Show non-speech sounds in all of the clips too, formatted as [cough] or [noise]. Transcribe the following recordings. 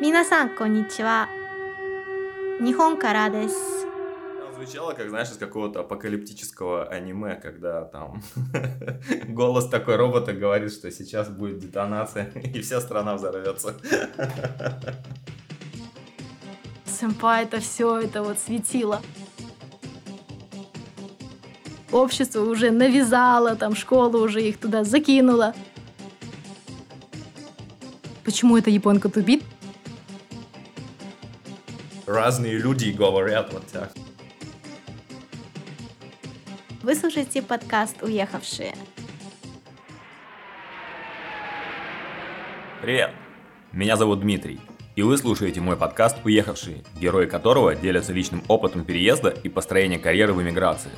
皆さんこんにちは。日本からです。 Звучало, как, знаешь, из какого-то апокалиптического аниме, когда там [laughs] голос такой робота говорит, что сейчас будет детонация, [laughs] и вся страна взорвется. Сэмпай это все, это вот светило. Общество уже навязало, там школа уже их туда закинула. Почему эта японка тупит? Разные люди говорят вот так. Вы слушаете подкаст «Уехавшие». Привет! Меня зовут Дмитрий, и вы слушаете мой подкаст «Уехавшие», герои которого делятся личным опытом переезда и построения карьеры в эмиграции.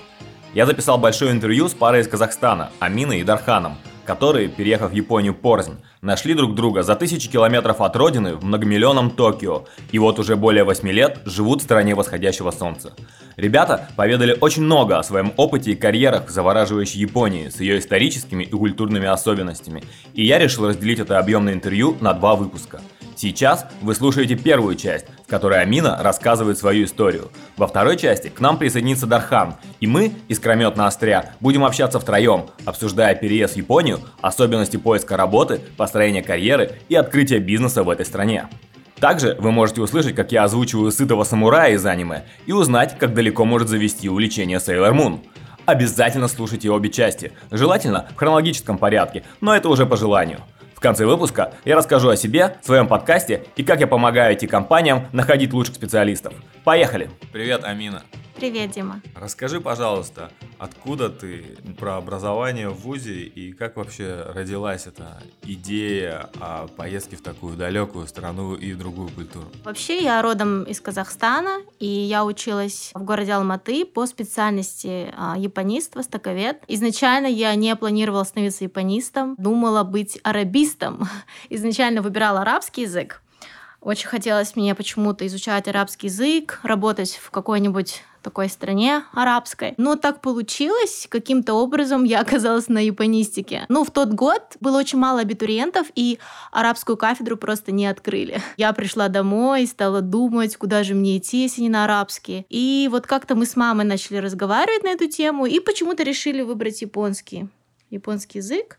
Я записал большое интервью с парой из Казахстана, Аминой и Дарханом, которые, переехав в Японию порознь, нашли друг друга за тысячи километров от родины в многомиллионном Токио, и вот уже более 8 лет живут в стране восходящего солнца. Ребята поведали очень много о своем опыте и карьерах в завораживающей Японии с ее историческими и культурными особенностями, и я решил разделить это объемное интервью на два выпуска. Сейчас вы слушаете первую часть, в которой Амина рассказывает свою историю. Во второй части к нам присоединится Дархан, и мы, искрометно остря, будем общаться втроем, обсуждая переезд в Японию, особенности поиска работы, построения карьеры и открытия бизнеса в этой стране. Также вы можете услышать, как я озвучиваю сытого самурая из аниме и узнать, как далеко может завести увлечение Sailor Moon. Обязательно слушайте обе части, желательно в хронологическом порядке, но это уже по желанию. Конце выпуска я расскажу о себе, своем подкасте и как я помогаю IT-компаниям находить лучших специалистов. Поехали! Привет, Амина. Привет, Дима. Расскажи, пожалуйста, откуда ты, про образование в ВУЗе и как вообще родилась эта идея о поездке в такую далекую страну и другую культуру? Вообще, я родом из Казахстана, и я училась в городе Алматы по специальности а, японист, востоковед. Изначально я не планировала становиться японистом, думала быть арабистом. [laughs] Изначально выбирала арабский язык. Очень хотелось мне почему-то изучать арабский язык, работать в какой-нибудь такой стране арабской. Но так получилось, каким-то образом я оказалась на японистике. Ну, в тот год было очень мало абитуриентов, и арабскую кафедру просто не открыли. [laughs] Я пришла домой, стала думать, куда же мне идти, если не на арабский. И вот как-то мы с мамой начали разговаривать на эту тему, и почему-то решили выбрать японский. Японский язык.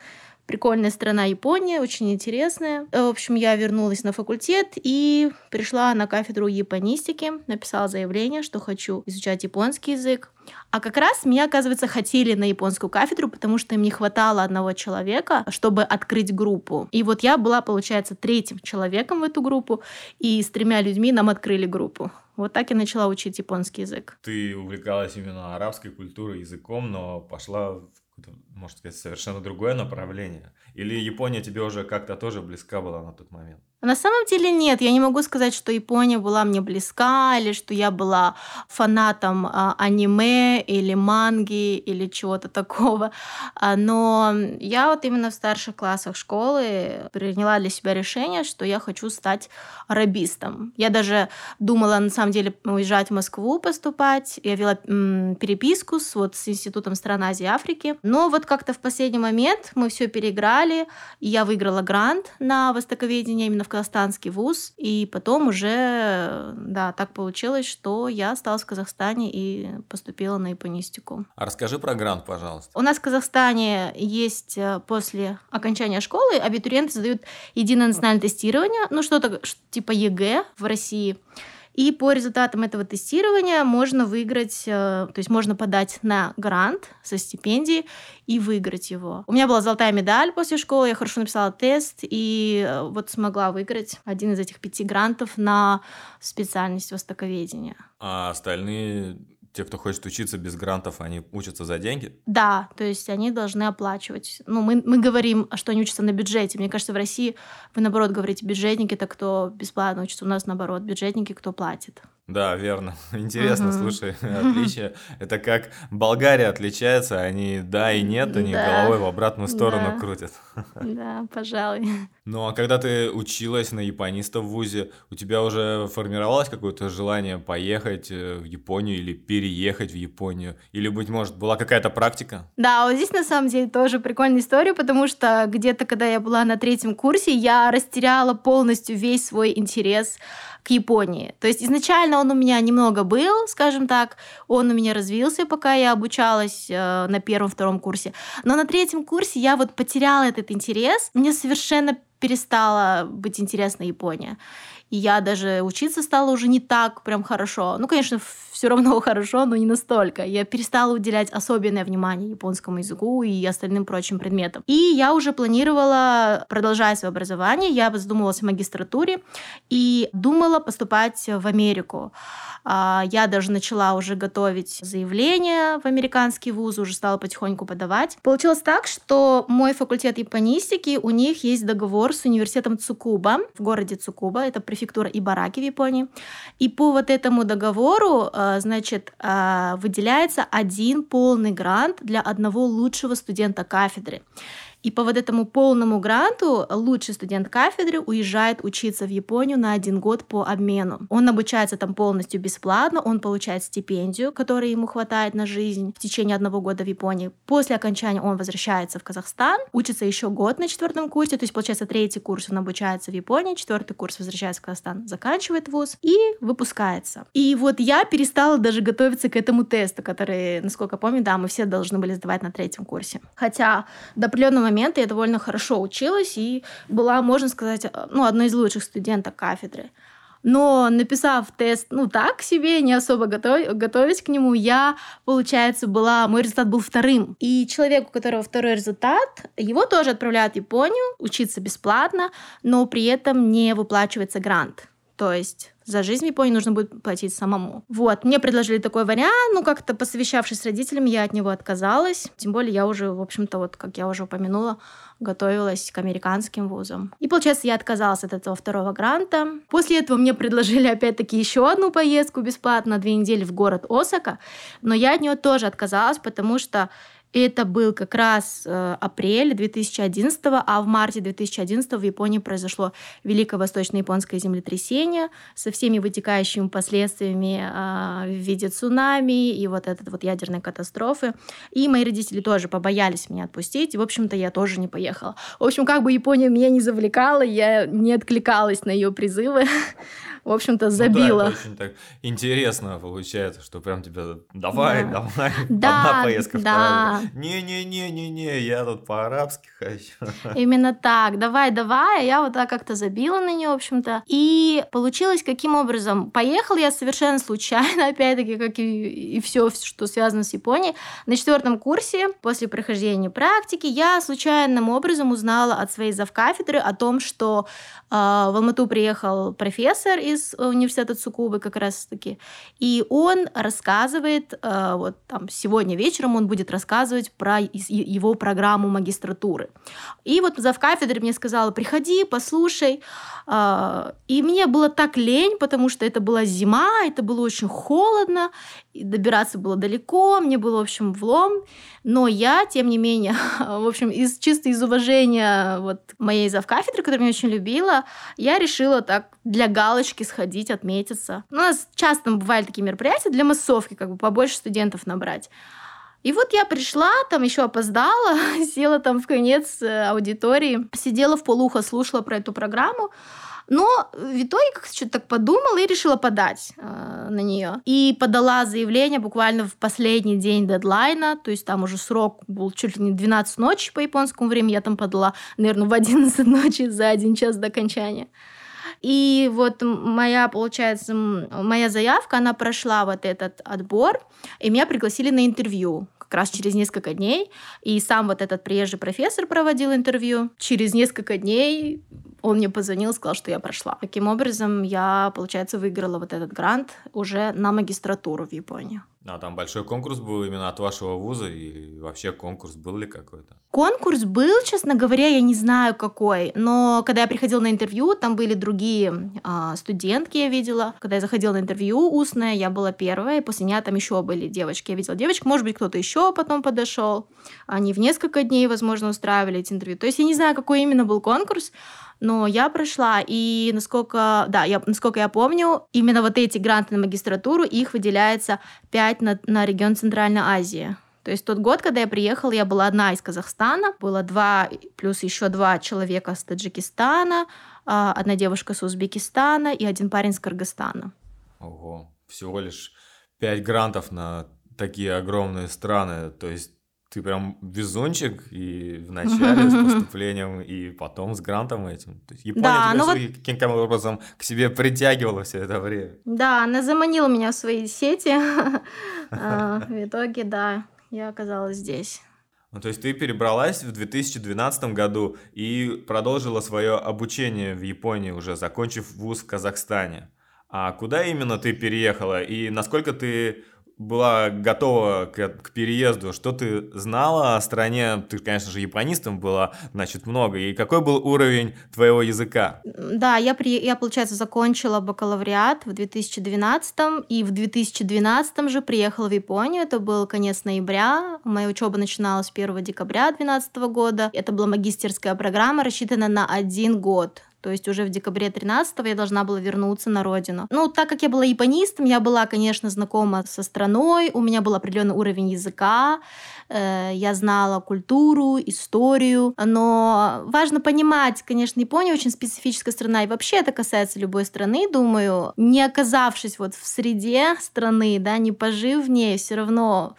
Прикольная страна Япония, очень интересная. В общем, я вернулась на факультет и пришла на кафедру японистики, написала заявление, что хочу изучать японский язык. А как раз меня, оказывается, хотели на японскую кафедру, потому что им не хватало одного человека, чтобы открыть группу. И вот я была, получается, третьим человеком в эту группу, и с тремя людьми нам открыли группу. Вот так я начала учить японский язык. Ты увлекалась именно арабской культурой, языком, но пошла в можно сказать, совершенно другое направление? Или Япония тебе уже как-то тоже близка была на тот момент? На самом деле нет, я не могу сказать, что Япония была мне близка, или что я была фанатом а, аниме, или манги, или чего-то такого. А, но я вот именно в старших классах школы приняла для себя решение, что я хочу стать арабистом. Я даже думала, на самом деле, уезжать в Москву поступать. Я вела переписку с, вот, с Институтом стран Азии и Африки. Но вот как-то в последний момент мы все переиграли, и я выиграла грант на востоковедение именно в казахстанский вуз, и потом уже, да, так получилось, что я осталась в Казахстане и поступила на японистику. А расскажи про грант, пожалуйста. У нас в Казахстане есть э, после окончания школы абитуриенты сдают единое национальное тестирование, ну что-то типа ЕГЭ в России. И по результатам этого тестирования можно выиграть, э, то есть можно подать на грант со стипендией и выиграть его. У меня была золотая медаль после школы, я хорошо написала тест и э, вот смогла выиграть один из этих пяти грантов на специальность востоковедения. А остальные те, кто хочет учиться без грантов, они учатся за деньги? Да, то есть они должны оплачивать. Ну, мы, мы говорим, что они учатся на бюджете. Мне кажется, в России вы, наоборот, говорите, бюджетники — это кто бесплатно учится. У нас, наоборот, бюджетники — кто платит. Да, верно. [laughs] Интересно, угу. слушай, отличие. Это как Болгария отличается, они да и нет, они да. головой в обратную сторону да. крутят. [laughs] Да, пожалуй. Ну а когда ты училась на япониста в ВУЗе, у тебя уже формировалось какое-то желание поехать э, в Японию или переехать в Японию? Или, быть может, была какая-то практика? Да, вот здесь на самом деле тоже прикольная история, потому что где-то, когда я была на третьем курсе, я растеряла полностью весь свой интерес к Японии. То есть изначально он у меня немного был, скажем так, он у меня развился, пока я обучалась э, на первом-втором курсе. Но на третьем курсе я вот потеряла этот интерес, мне совершенно перестала быть интересна Япония. И я даже учиться стала уже не так прям хорошо. Ну, конечно, все равно [laughs] хорошо, но не настолько. Я перестала уделять особенное внимание японскому языку и остальным прочим предметам. И я уже планировала продолжать свое образование. Я задумывалась в магистратуре и думала поступать в Америку. А, я даже начала уже готовить заявление в американский вуз, уже стала потихоньку подавать. Получилось так, что мой факультет японистики, у них есть договор с университетом Цукуба в городе Цукуба, это префектура Ибараки в Японии. И по вот этому договору, а, значит, а, выделяется один полный грант для одного лучшего студента кафедры. И по вот этому полному гранту лучший студент кафедры уезжает учиться в Японию на один год по обмену. Он обучается там полностью бесплатно, он получает стипендию, которая ему хватает на жизнь в течение одного года в Японии. После окончания он возвращается в Казахстан, учится еще год на четвертом курсе, то есть получается третий курс он обучается в Японии, четвертый курс возвращается в Казахстан, заканчивает вуз и выпускается. И вот я перестала даже готовиться к этому тесту, который, насколько помню, да, мы все должны были сдавать на третьем курсе. Хотя до определенного момента я довольно хорошо училась и была, можно сказать, ну, одной из лучших студенток кафедры. Но написав тест, ну, так себе, не особо готов, готовясь к нему, я, получается, была, мой результат был вторым. И человек, у которого второй результат, его тоже отправляют в Японию учиться бесплатно, но при этом не выплачивается грант. То есть за жизнь в Японии нужно будет платить самому. Вот, мне предложили такой вариант, ну, как-то посовещавшись с родителями, я от него отказалась. Тем более я уже, в общем-то, вот, как я уже упомянула, готовилась к американским вузам. И, получается, я отказалась от этого второго гранта. После этого мне предложили опять-таки еще одну поездку бесплатно две недели в город Осака, но я от нее тоже отказалась, потому что это был как раз э, апрель 2011, а в марте 2011 в Японии произошло Великое Восточно-японское землетрясение со всеми вытекающими последствиями э, в виде цунами и вот этой вот ядерной катастрофы. И мои родители тоже побоялись меня отпустить, и, в общем-то, я тоже не поехала. В общем, как бы Япония меня не завлекала, я не откликалась на ее призывы. [laughs] в общем-то, забила. Ну, да, очень так интересно получается, что прям тебя давай, да. давай, да, одна поездка, да. вторая. Не-не-не-не-не, я тут по-арабски хочу. [laughs] Именно так, давай, давай, я вот так как-то забила на нее, в общем-то. И получилось каким образом? Поехал я совершенно случайно, [laughs] опять-таки, как и, и все, что связано с Японией. На четвертом курсе, после прохождения практики, я случайным образом узнала от своей завкафедры о том, что э, в Алмату приехал профессор из из университета Цукубы как раз-таки. И он рассказывает, э, вот там сегодня вечером он будет рассказывать про его программу магистратуры. И вот зав кафедры мне сказала, приходи, послушай. Э, и мне было так лень, потому что это была зима, это было очень холодно, добираться было далеко, мне было, в общем, влом. Но я, тем не менее, [laughs] в общем, из, чисто из уважения вот моей завкафедры, которую я очень любила, я решила так для галочки сходить, отметиться. У нас часто бывали такие мероприятия для массовки, как бы побольше студентов набрать. И вот я пришла, там еще опоздала, [laughs] села там в конец э, аудитории, сидела в полухо, слушала про эту программу, но в итоге как что-то так подумала и решила подать э, на нее. И подала заявление буквально в последний день дедлайна, то есть там уже срок был чуть ли не 12 ночи по японскому времени, я там подала, наверное, в 11 [laughs] ночи за один час до окончания. И вот моя, получается, моя заявка, она прошла вот этот отбор, и меня пригласили на интервью как раз через несколько дней. И сам вот этот приезжий профессор проводил интервью. Через несколько дней он мне позвонил, сказал, что я прошла. Таким образом, я, получается, выиграла вот этот грант уже на магистратуру в Японии. А там большой конкурс был именно от вашего вуза и вообще конкурс был ли какой-то? Конкурс был, честно говоря, я не знаю какой, но когда я приходила на интервью, там были другие э, студентки, я видела. Когда я заходила на интервью устное, я была первая, и после меня там еще были девочки. Я видела девочек, может быть, кто-то еще потом подошел. Они в несколько дней, возможно, устраивали эти интервью. То есть я не знаю, какой именно был конкурс, Но я прошла, и насколько, да, я, насколько я помню, именно вот эти гранты на магистратуру, их выделяется 5 на, на регион Центральной Азии. То есть тот год, когда я приехала, я была одна из Казахстана, было два, плюс еще два человека с Таджикистана, а, одна девушка с Узбекистана и один парень с Кыргызстана. Ого, всего лишь пять грантов на такие огромные страны, то есть ты прям везунчик и в начале с [laughs] поступлением, и потом с грантом этим. То есть Япония да, тебя ну вот... каким-то образом к себе притягивала все это время. Да, она заманила меня в свои сети. [laughs] А, в итоге, да, я оказалась здесь. Ну, то есть ты перебралась в 2012 году и продолжила свое обучение в Японии, уже закончив вуз в Казахстане. А куда именно ты переехала и насколько ты была готова к, к переезду, что ты знала о стране? Ты, конечно же, японистом была, значит, много. И какой был уровень твоего языка? Да, я, при... я получается, закончила бакалавриат в 2012 и в 2012 же приехала в Японию. Это был конец ноября. Моя учеба начиналась 1 декабря 2012 года. Это была магистерская программа, рассчитана на один год. То есть уже в декабре 13 я должна была вернуться на родину. Ну, так как я была японистом, я была, конечно, знакома со страной, у меня был определенный уровень языка, э, я знала культуру, историю, но важно понимать, конечно, Япония очень специфическая страна, и вообще это касается любой страны, думаю, не оказавшись вот в среде страны, да, не пожив в ней, все равно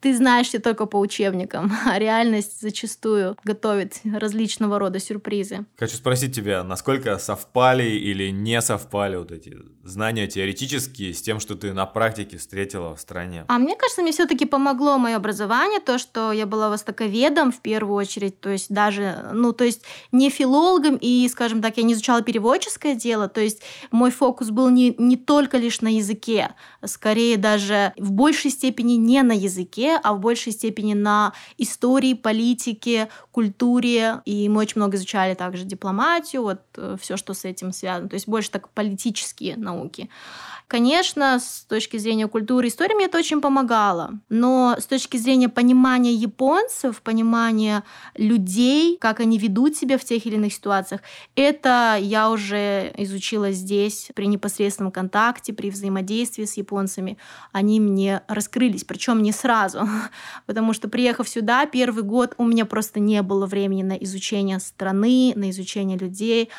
ты знаешь все только по учебникам, [laughs] а реальность зачастую готовит различного рода сюрпризы. Хочу спросить тебя, насколько совпали или не совпали вот эти знания теоретические с тем, что ты на практике встретила в стране? А мне кажется, мне все-таки помогло мое образование, то, что я была востоковедом в первую очередь, то есть даже, ну, то есть не филологом и, скажем так, я не изучала переводческое дело, то есть мой фокус был не, не только лишь на языке, скорее даже в большей степени не на языке, а в большей степени на истории, политике, культуре. И мы очень много изучали также дипломатию, вот э, все, что с этим связано. То есть больше так политические науки. Конечно, с точки зрения культуры и истории мне это очень помогало, но с точки зрения понимания японцев, понимания людей, как они ведут себя в тех или иных ситуациях, это я уже изучила здесь при непосредственном контакте, при взаимодействии с японцами. Они мне раскрылись, причем не сразу, [laughs] потому что приехав сюда, первый год у меня просто не было времени на изучение страны, на изучение людей.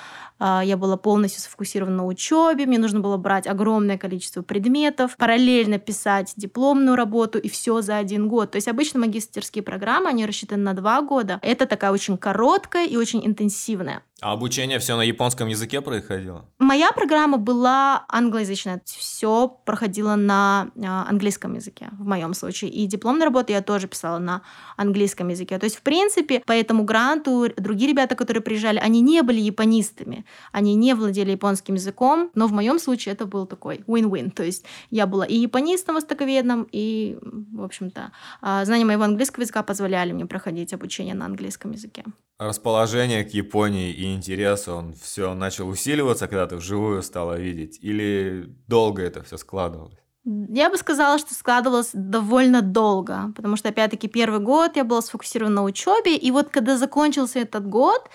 А, я была полностью сфокусирована на учебе, мне нужно было брать огромное количество предметов, параллельно писать дипломную работу и все за один год. То есть обычно магистерские программы, они рассчитаны на два года. Это такая очень короткая и очень интенсивная. А обучение все на японском языке происходило? Моя программа была англоязычная. Все проходило на а, английском языке в моем случае. И дипломную работу я тоже писала на английском языке. То есть, в принципе, по этому гранту другие ребята, которые приезжали, они не были японистами. Они не владели японским языком. Но в моем случае это был такой win-win. То есть я была и японистом востоковедным, и, в общем-то, а, знания моего английского языка позволяли мне проходить обучение на английском языке расположение к Японии и интерес, он все начал усиливаться, когда ты вживую стала видеть? Или долго это все складывалось? Я бы сказала, что складывалось довольно долго, потому что, опять-таки, первый год я была сфокусирована на учебе, и вот когда закончился этот год,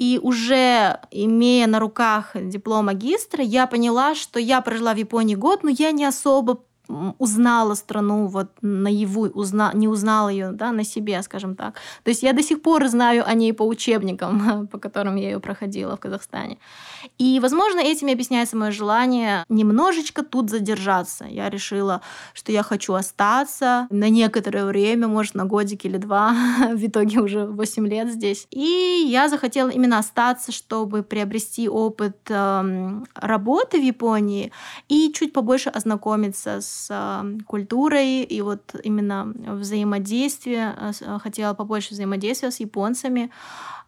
и уже имея на руках диплом магистра, я поняла, что я прожила в Японии год, но я не особо узнала страну вот наяву, узна, не узнала ее да, на себе, скажем так. То есть я до сих пор знаю о ней по учебникам, [laughs] по которым я ее проходила в Казахстане. И, возможно, этим объясняется мое желание немножечко тут задержаться. Я решила, что я хочу остаться на некоторое время, может, на годик или два, [laughs] в итоге уже 8 лет здесь. И я захотела именно остаться, чтобы приобрести опыт э, работы в Японии и чуть побольше ознакомиться с с культурой и вот именно взаимодействие, э, э, хотела побольше взаимодействия с японцами,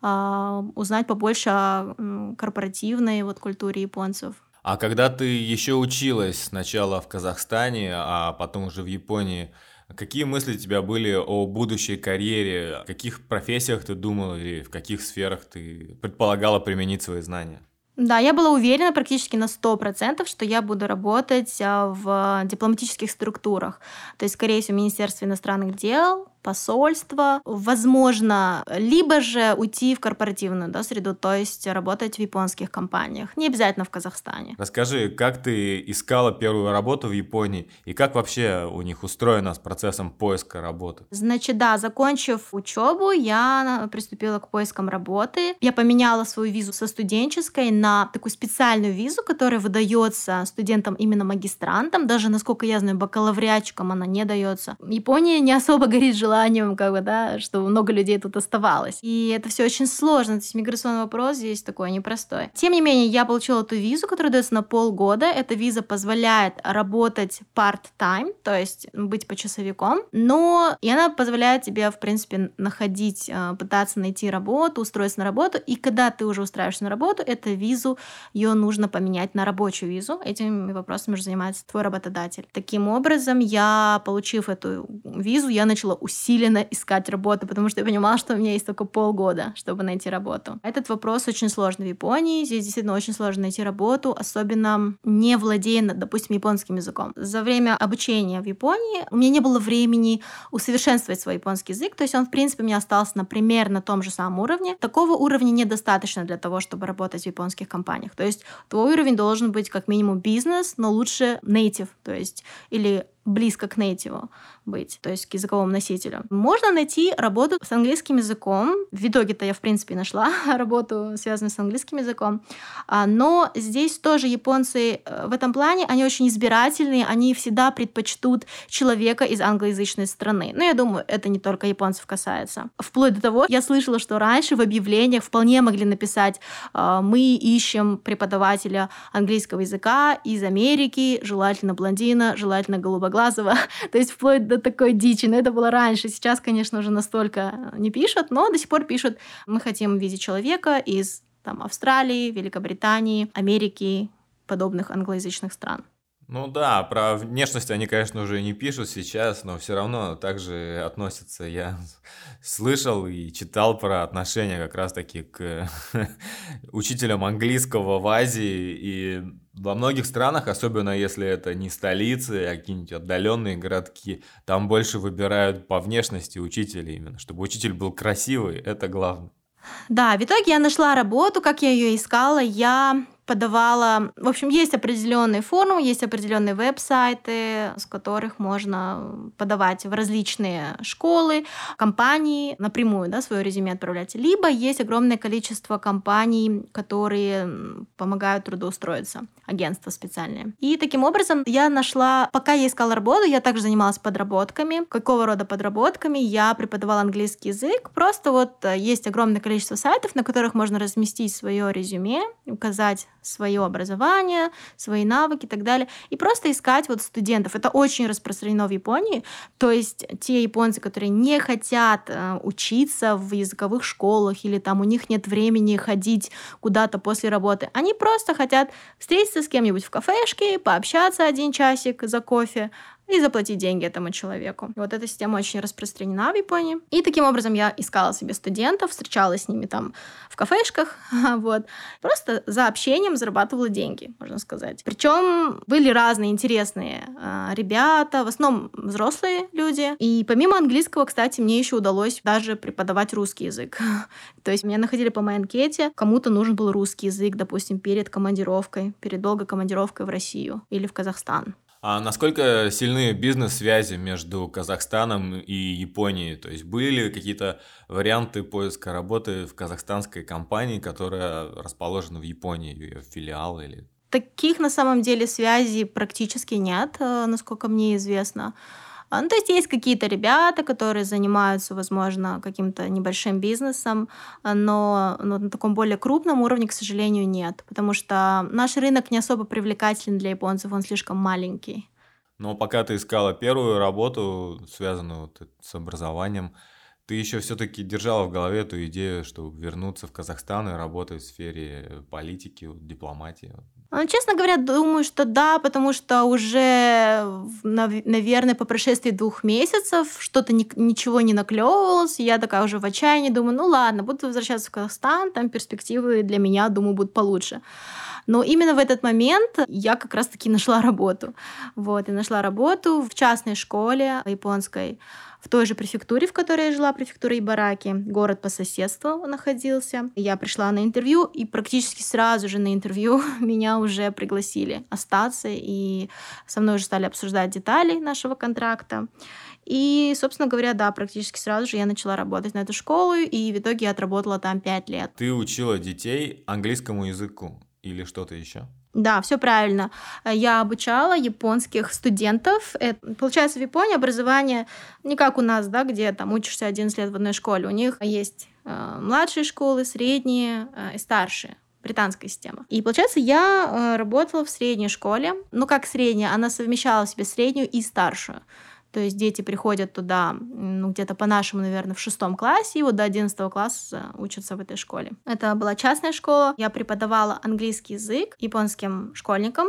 а, узнать побольше о корпоративной вот культуре японцев. А когда ты еще училась сначала в Казахстане, а потом уже в Японии, Какие мысли у тебя были о будущей карьере? О каких профессиях ты думала или в каких сферах ты предполагала применить свои знания? Да, я была уверена практически на 100%, что я буду работать а, в дипломатических структурах. То есть, скорее всего, в Министерстве иностранных дел, посольство, возможно, либо же уйти в корпоративную да, среду, то есть работать в японских компаниях, не обязательно в Казахстане. Расскажи, как ты искала первую работу в Японии и как вообще у них устроено с процессом поиска работы? Значит, да, закончив учебу, я приступила к поискам работы. Я поменяла свою визу со студенческой на такую специальную визу, которая выдается студентам именно магистрантам. Даже, насколько я знаю, бакалавриатчикам она не дается. Япония не особо горит желанием, как бы, да, чтобы много людей тут оставалось. И это все очень сложно. То есть миграционный вопрос здесь такой непростой. Тем не менее, я получила эту визу, которая дается на полгода. Эта виза позволяет работать part-time, то есть быть почасовиком, но и она позволяет тебе, в принципе, находить, э, пытаться найти работу, устроиться на работу, и когда ты уже устраиваешься на работу, эту визу, ее нужно поменять на рабочую визу. Этими вопросами уже занимается твой работодатель. Таким образом, я, получив эту визу, я начала усиленно искать работу, потому что я понимала, что у меня есть только полгода, чтобы найти работу. Этот вопрос очень сложный в Японии. Здесь действительно очень сложно найти работу, особенно не владея, допустим, японским языком. За время обучения в Японии у меня не было времени усовершенствовать свой японский язык, то есть он, в принципе, у меня остался, на том же самом уровне. Такого уровня недостаточно для того, чтобы работать в японских компаниях. То есть твой уровень должен быть как минимум бизнес, но лучше native, то есть или близко к нейтиву быть, то есть к языковому носителю. Можно найти работу с английским языком. В итоге-то я, в принципе, нашла [laughs] работу, связанную с английским языком. А, но здесь тоже японцы э, в этом плане, они очень избирательные, они всегда предпочтут человека из англоязычной страны. Ну, я думаю, это не только японцев касается. Вплоть до того, я слышала, что раньше в объявлениях вполне могли написать а, «Мы ищем преподавателя английского языка из Америки, желательно блондина, желательно голубоглазого». [laughs] То есть вплоть до такой дичи. Но это было раньше. Сейчас, конечно, уже настолько не пишут, но до сих пор пишут, мы хотим видеть человека из там, Австралии, Великобритании, Америки, подобных англоязычных стран. Ну да, про внешность они, конечно, уже не пишут сейчас, но все равно также относятся. Я [laughs] слышал и читал про отношения как раз-таки к [laughs] учителям английского в Азии. И во многих странах, особенно если это не столицы, а какие-нибудь отдаленные городки, там больше выбирают по внешности учителя именно, чтобы учитель был красивый, это главное. Да, в итоге я нашла работу, как я ее искала. Я подавала... В общем, есть определенные форумы, есть определенные веб-сайты, с которых можно подавать в различные школы, компании, напрямую да, свое резюме отправлять. Либо есть огромное количество компаний, которые помогают трудоустроиться, агентства специальные. И таким образом я нашла... Пока я искала работу, я также занималась подработками. Какого рода подработками? Я преподавала английский язык. Просто вот э, есть огромное количество сайтов, на которых можно разместить свое резюме, указать свое образование, свои навыки и так далее. И просто искать вот студентов. Это очень распространено в Японии. То есть те японцы, которые не хотят э, учиться в языковых школах или там у них нет времени ходить куда-то после работы, они просто хотят встретиться с кем-нибудь в кафешке, пообщаться один часик за кофе, и заплатить деньги этому человеку. И вот эта система очень распространена в Японии. И таким образом я искала себе студентов, встречалась с ними там в кафешках, [laughs] вот. Просто за общением зарабатывала деньги, можно сказать. Причем были разные интересные э, ребята, в основном взрослые люди. И помимо английского, кстати, мне еще удалось даже преподавать русский язык. [laughs] То есть меня находили по моей анкете, кому-то нужен был русский язык, допустим, перед командировкой, перед долгой командировкой в Россию или в Казахстан. А насколько сильны бизнес-связи между Казахстаном и Японией? То есть были ли какие-то варианты поиска работы в казахстанской компании, которая расположена в Японии, ее филиал или... Таких на самом деле связей практически нет, э, насколько мне известно. А, ну, то есть есть какие-то ребята, которые занимаются, возможно, каким-то небольшим бизнесом, но, но на таком более крупном уровне, к сожалению, нет, потому что наш рынок не особо привлекателен для японцев, он слишком маленький. Но пока ты искала первую работу, связанную с образованием, ты еще все-таки держала в голове эту идею, чтобы вернуться в Казахстан и работать в сфере политики, дипломатии? Ну, честно говоря, думаю, что да, потому что уже, наверное, по прошествии двух месяцев что-то ни, ничего не наклевывалось. Я такая уже в отчаянии думаю, ну ладно, буду возвращаться в Казахстан, там перспективы для меня, думаю, будут получше. Но именно в этот момент я как раз-таки нашла работу. Вот, и нашла работу в частной школе японской в той же префектуре, в которой я жила, префектура Ибараки, город по соседству находился. Я пришла на интервью, и практически сразу же на интервью [laughs] меня уже пригласили остаться, и со мной уже стали обсуждать детали нашего контракта. И, собственно говоря, да, практически сразу же я начала работать на эту школу, и в итоге я отработала там пять лет. Ты учила детей английскому языку или что-то еще? Да, все правильно. Я обучала японских студентов. Это, получается, в Японии образование не как у нас, да, где там учишься 11 лет в одной школе. У них есть э, младшие школы, средние э, и старшие британская система. И получается, я э, работала в средней школе. Ну, как средняя, она совмещала в себе среднюю и старшую. То есть дети приходят туда, ну, где-то по-нашему, наверное, в шестом классе, и вот до одиннадцатого класса учатся в этой школе. Это была частная школа. Я преподавала английский язык японским школьникам.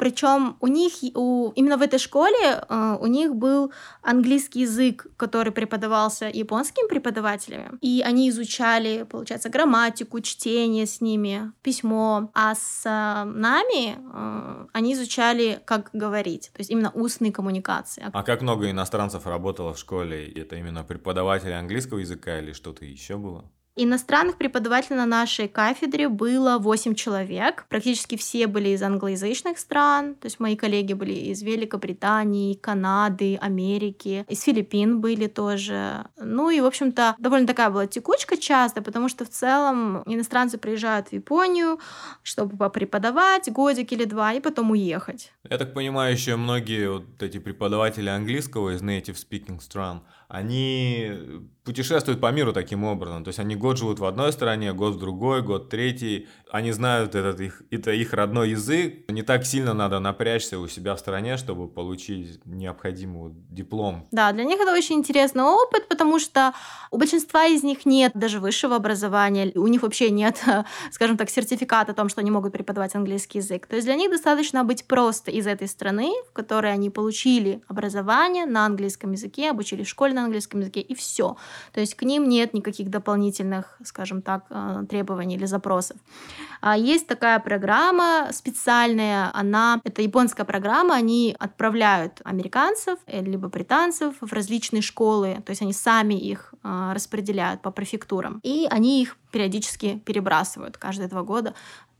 Причем у них, у, именно в этой школе э, у них был английский язык, который преподавался японскими преподавателями. И они изучали, получается, грамматику, чтение с ними, письмо. А с э, нами э, они изучали, как говорить, то есть именно устные коммуникации. А как много иностранцев работало в школе? Это именно преподаватели английского языка или что-то еще было? Иностранных преподавателей на нашей кафедре было 8 человек. Практически все были из англоязычных стран. То есть мои коллеги были из Великобритании, Канады, Америки, из Филиппин были тоже. Ну и, в общем-то, довольно такая была текучка часто, потому что в целом иностранцы приезжают в Японию, чтобы преподавать годик или два, и потом уехать. Я так понимаю, еще многие вот эти преподаватели английского из native speaking стран, они путешествуют по миру таким образом. То есть они год живут в одной стране, год в другой, год третий. Они знают этот их, это их родной язык. Не так сильно надо напрячься у себя в стране, чтобы получить необходимый диплом. Да, для них это очень интересный опыт, потому что у большинства из них нет даже высшего образования, у них вообще нет, [laughs] скажем так, сертификата о том, что они могут преподавать английский язык. То есть для них достаточно быть просто из этой страны, в которой они получили образование на английском языке, обучили в школе на английском языке, и все. То есть к ним нет никаких дополнительных, скажем так, э, требований или запросов. А есть такая программа специальная, она, это японская программа, они отправляют американцев, э, либо британцев в различные школы, то есть они сами их э, распределяют по префектурам, и они их периодически перебрасывают каждые два года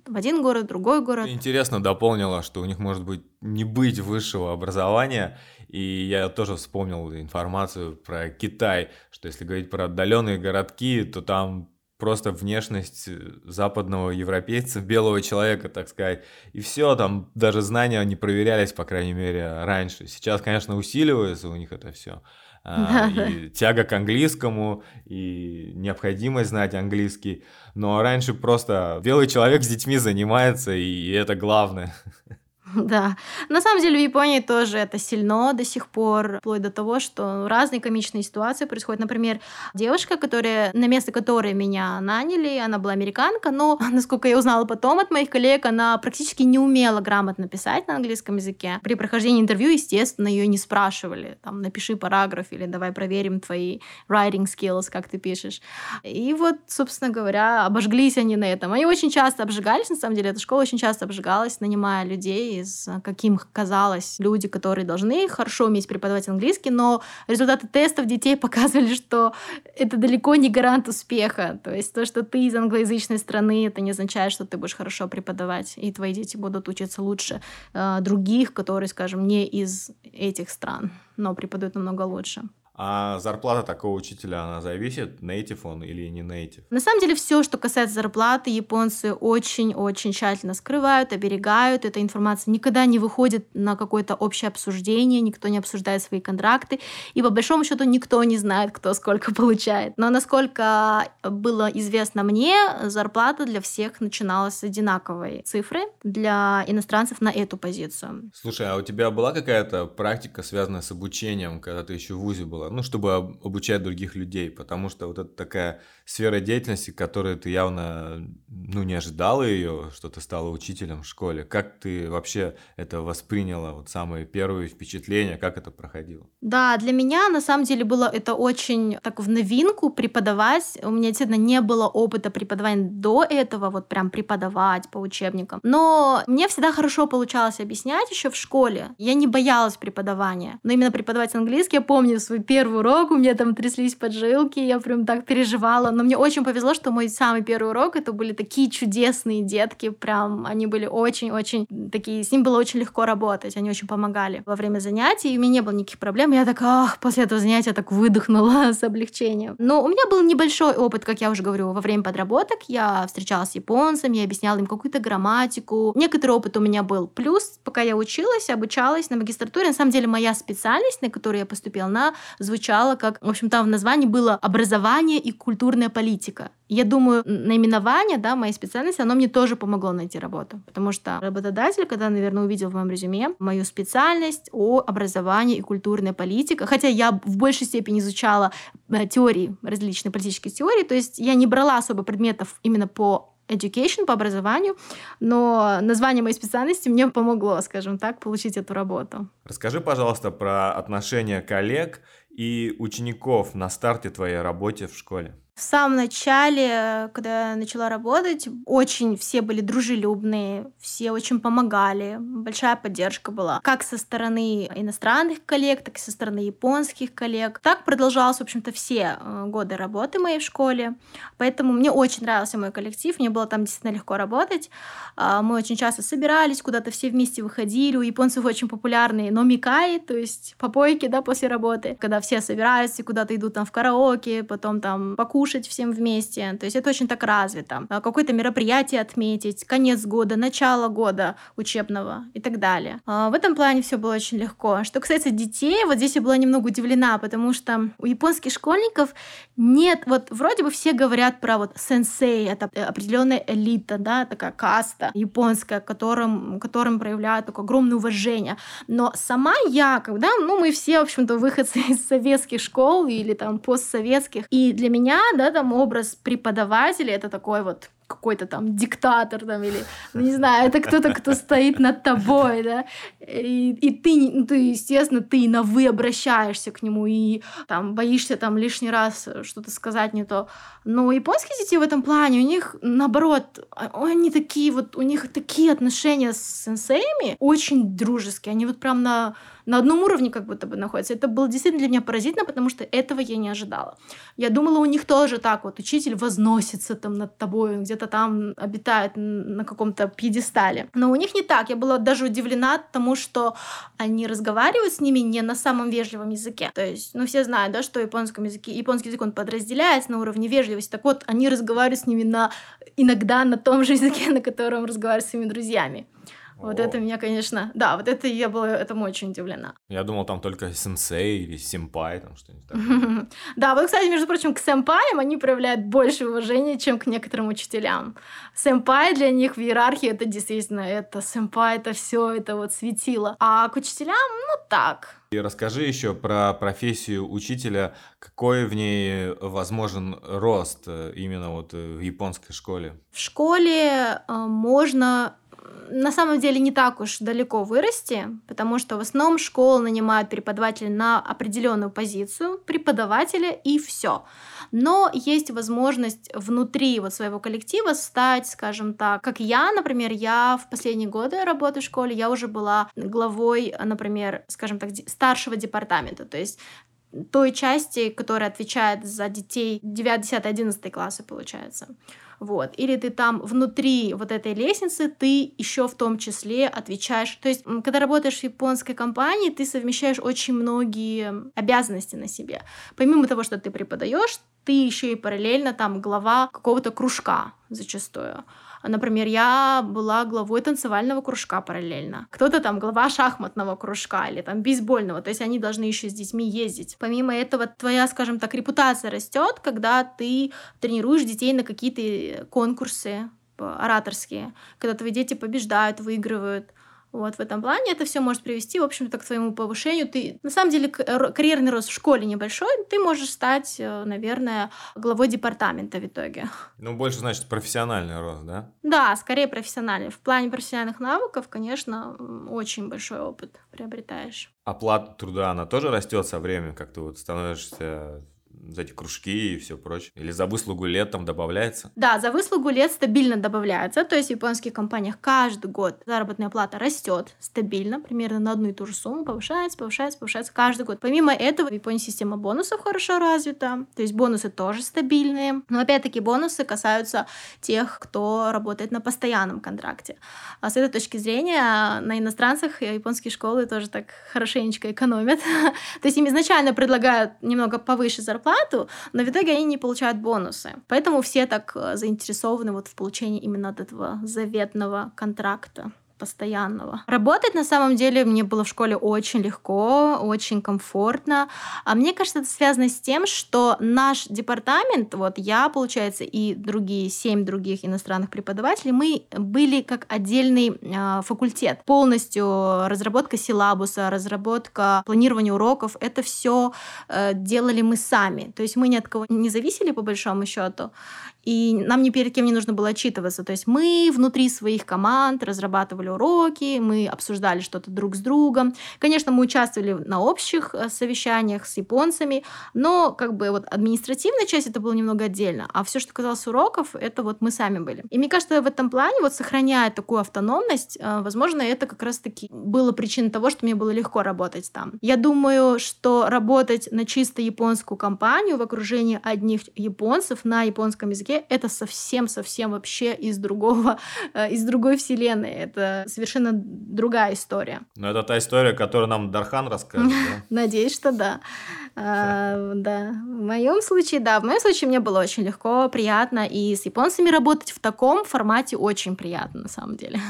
в один город, в другой город. Интересно дополнила, что у них может быть не быть высшего образования, и я тоже вспомнил информацию про Китай, что если говорить про отдаленные городки, то там просто внешность западного европейца, [laughs] белого человека, так сказать. И все, там даже знания не проверялись, по крайней мере, раньше. Сейчас, конечно, усиливается у них это все. А, и тяга к английскому, и необходимость знать английский. Но раньше просто белый человек с детьми занимается, и это главное. [laughs] [laughs] Да. На самом деле в Японии тоже это сильно до сих пор, вплоть до того, что разные комичные ситуации происходят. Например, девушка, которая, на место которой меня наняли, она была американка, но, [laughs] насколько я узнала потом от моих коллег, она практически не умела грамотно писать на английском языке. При прохождении интервью, естественно, ее не спрашивали, там, напиши параграф или давай проверим твои writing skills, как ты пишешь. И вот, собственно говоря, обожглись они на этом. Они очень часто обжигались, на самом деле, эта школа очень часто обжигалась, нанимая людей из, каким казалось, люди, которые должны хорошо уметь преподавать английский, но результаты тестов детей [laughs] показывали, что это далеко не гарант успеха. То есть то, что ты из англоязычной страны, это не означает, что ты будешь хорошо преподавать, и твои дети будут учиться лучше э, других, которые, скажем, не из этих стран, но преподают намного лучше. А зарплата такого учителя, она зависит, native он или не native? На самом деле все, что касается зарплаты, японцы очень-очень тщательно скрывают, оберегают. Эта информация никогда не выходит на какое-то общее обсуждение, никто не обсуждает свои контракты. И по большому счету никто не знает, кто сколько [laughs] получает. Но насколько было известно мне, зарплата для всех начиналась с одинаковой цифры для иностранцев на эту позицию. Слушай, а у тебя была какая-то практика, связанная с обучением, когда ты еще в ВУЗе была? Ну, чтобы обучать других людей, потому что вот это такая сфера деятельности, которую ты явно, ну, не ожидала ее, что ты стала учителем в школе. Как ты вообще это восприняла, вот самые первые впечатления, как это проходило? Да, для меня на самом деле было это очень так в новинку преподавать. У меня действительно не было опыта преподавания до этого, вот прям преподавать по учебникам. Но мне всегда хорошо получалось объяснять еще в школе. Я не боялась преподавания. Но именно преподавать английский, я помню свой первый урок, у меня там тряслись поджилки, я прям так переживала. Но мне очень повезло, что мой самый первый урок, это были такие чудесные детки, прям они были очень-очень такие, с ним было очень легко работать, они очень помогали во время занятий, и у меня не было никаких проблем. Я так, ах, после этого занятия так выдохнула [laughs] с облегчением. Но у меня был небольшой опыт, как я уже говорю, во время подработок. Я встречалась с японцами, я объясняла им какую-то грамматику. Некоторый опыт у меня был. Плюс, пока я училась, обучалась на магистратуре, на самом деле моя специальность, на которую я поступила, она звучала как, в общем, там в названии было образование и культурная политика. Я думаю, наименование, да, моей специальности, оно мне тоже помогло найти работу. Потому что работодатель, когда, наверное, увидел в моем резюме мою специальность о образовании и культурной политике, хотя я в большей степени изучала э, теории, различные политические теории, то есть я не брала особо предметов именно по education, по образованию, но название моей специальности мне помогло, скажем так, получить эту работу. Расскажи, пожалуйста, про отношения коллег и учеников на старте твоей работе в школе. В самом начале, когда я начала работать, очень все были дружелюбные, все очень помогали, большая поддержка была, как со стороны иностранных коллег, так и со стороны японских коллег. Так продолжалось, в общем-то, все э, годы работы моей в школе, поэтому мне очень нравился мой коллектив, мне было там действительно легко работать. А, мы очень часто собирались, куда-то все вместе выходили, у японцев очень популярные номикаи, то есть попойки, да, после работы, когда все собираются и куда-то идут там в караоке, потом там покушать, покушать всем вместе. То есть это очень так развито. А какое-то мероприятие отметить, конец года, начало года учебного и так далее. А в этом плане все было очень легко. Что касается детей, вот здесь я была немного удивлена, потому что у японских школьников нет, вот вроде бы все говорят про вот сенсей, это определенная элита, да, такая каста японская, которым, которым проявляют такое огромное уважение. Но сама я, когда, ну, мы все, в общем-то, выходцы из советских школ или там постсоветских, и для меня, да, там образ преподавателя это такой вот какой-то там диктатор там или, ну, не знаю, это кто-то, кто стоит над тобой, да, и, и ты, ну, ты, естественно, ты на «вы» обращаешься к нему и там боишься там лишний раз что-то сказать не то. Но японские дети в этом плане, у них, наоборот, они такие вот, у них такие отношения с сенсеями очень дружеские, они вот прям на на одном уровне как будто бы находятся. Это было действительно для меня поразительно, потому что этого я не ожидала. Я думала, у них тоже так вот, учитель возносится там над тобой, где-то там обитает на каком-то пьедестале. Но у них не так. Я была даже удивлена тому, что они разговаривают с ними не на самом вежливом языке. То есть, ну, все знают, да, что японском языке, японский язык, он подразделяется на уровне вежливости. Так вот, они разговаривают с ними на, иногда на том же языке, [laughs] на котором разговаривают с своими друзьями. Вот О. это меня, конечно... Да, вот это я была этому очень удивлена. Я думал, там только сенсей или симпай, там что-нибудь такое. [laughs] Да, вот, кстати, между прочим, к сэмпаям они проявляют больше уважения, чем к некоторым учителям. Сэмпай для них в иерархии это действительно, это сэмпай, это все, это вот светило. А к учителям, ну так, и расскажи еще про профессию учителя, какой в ней возможен рост э, именно вот э, в японской школе? В школе э, можно на самом деле не так уж далеко вырасти, потому что в основном школы нанимают преподавателя на определенную позицию, преподавателя и все. Но есть возможность внутри вот своего коллектива стать, скажем так, как я, например, я в последние годы работы в школе, я уже была главой, например, скажем так, старшего департамента, то есть той части, которая отвечает за детей 9, 10, 11 классы, получается. Вот. Или ты там внутри вот этой лестницы, ты еще в том числе отвечаешь. То есть, когда работаешь в японской компании, ты совмещаешь очень многие обязанности на себе. Помимо того, что ты преподаешь, ты еще и параллельно там глава какого-то кружка зачастую. Например, я была главой танцевального кружка параллельно. Кто-то там глава шахматного кружка или там бейсбольного. То есть они должны еще с детьми ездить. Помимо этого, твоя, скажем так, репутация растет, когда ты тренируешь детей на какие-то конкурсы ораторские, когда твои дети побеждают, выигрывают. Вот в этом плане это все может привести, в общем-то, к твоему повышению. Ты, на самом деле, карьерный рост в школе небольшой, ты можешь стать, э, наверное, главой департамента в итоге. Ну, больше, значит, профессиональный рост, да? Да, скорее профессиональный. В плане профессиональных навыков, конечно, очень большой опыт приобретаешь. Оплата труда, она тоже растет со временем, как ты вот становишься за эти кружки и все прочее? Или за выслугу лет там добавляется? Да, за выслугу лет стабильно добавляется. То есть в японских компаниях каждый год заработная плата растет стабильно, примерно на одну и ту же сумму, повышается, повышается, повышается каждый год. Помимо этого, в Японии система бонусов хорошо развита, то есть бонусы тоже стабильные. Но опять-таки бонусы касаются тех, кто работает на постоянном контракте. А с этой точки зрения на иностранцах японские школы тоже так хорошенечко экономят. [laughs] то есть им изначально предлагают немного повыше зарплату, зарплату, но в итоге они не получают бонусы. Поэтому все так э, заинтересованы вот в получении именно от этого заветного контракта постоянного. Работать на самом деле мне было в школе очень легко, очень комфортно. А мне кажется, это связано с тем, что наш департамент, вот я, получается, и другие семь других иностранных преподавателей, мы были как отдельный э, факультет. Полностью разработка силабуса, разработка планирования уроков, это все э, делали мы сами. То есть мы ни от кого не зависели по большому счету и нам ни перед кем не нужно было отчитываться. То есть мы внутри своих команд разрабатывали уроки, мы обсуждали что-то друг с другом. Конечно, мы участвовали на общих э, совещаниях с японцами, но как бы вот административная часть это было немного отдельно, а все, что касалось уроков, это вот мы сами были. И мне кажется, в этом плане вот сохраняя такую автономность, э, возможно, это как раз-таки было причиной того, что мне было легко работать там. Я думаю, что работать на чисто японскую компанию в окружении одних японцев на японском языке языке, это совсем-совсем вообще из другого, [laughs] э, из другой вселенной. Это совершенно другая история. Но это та история, которую нам Дархан расскажет, да? [laughs] Надеюсь, что да. А, да. В моем случае, да, в моем случае мне было очень легко, приятно, и с японцами работать в таком формате очень приятно, на самом деле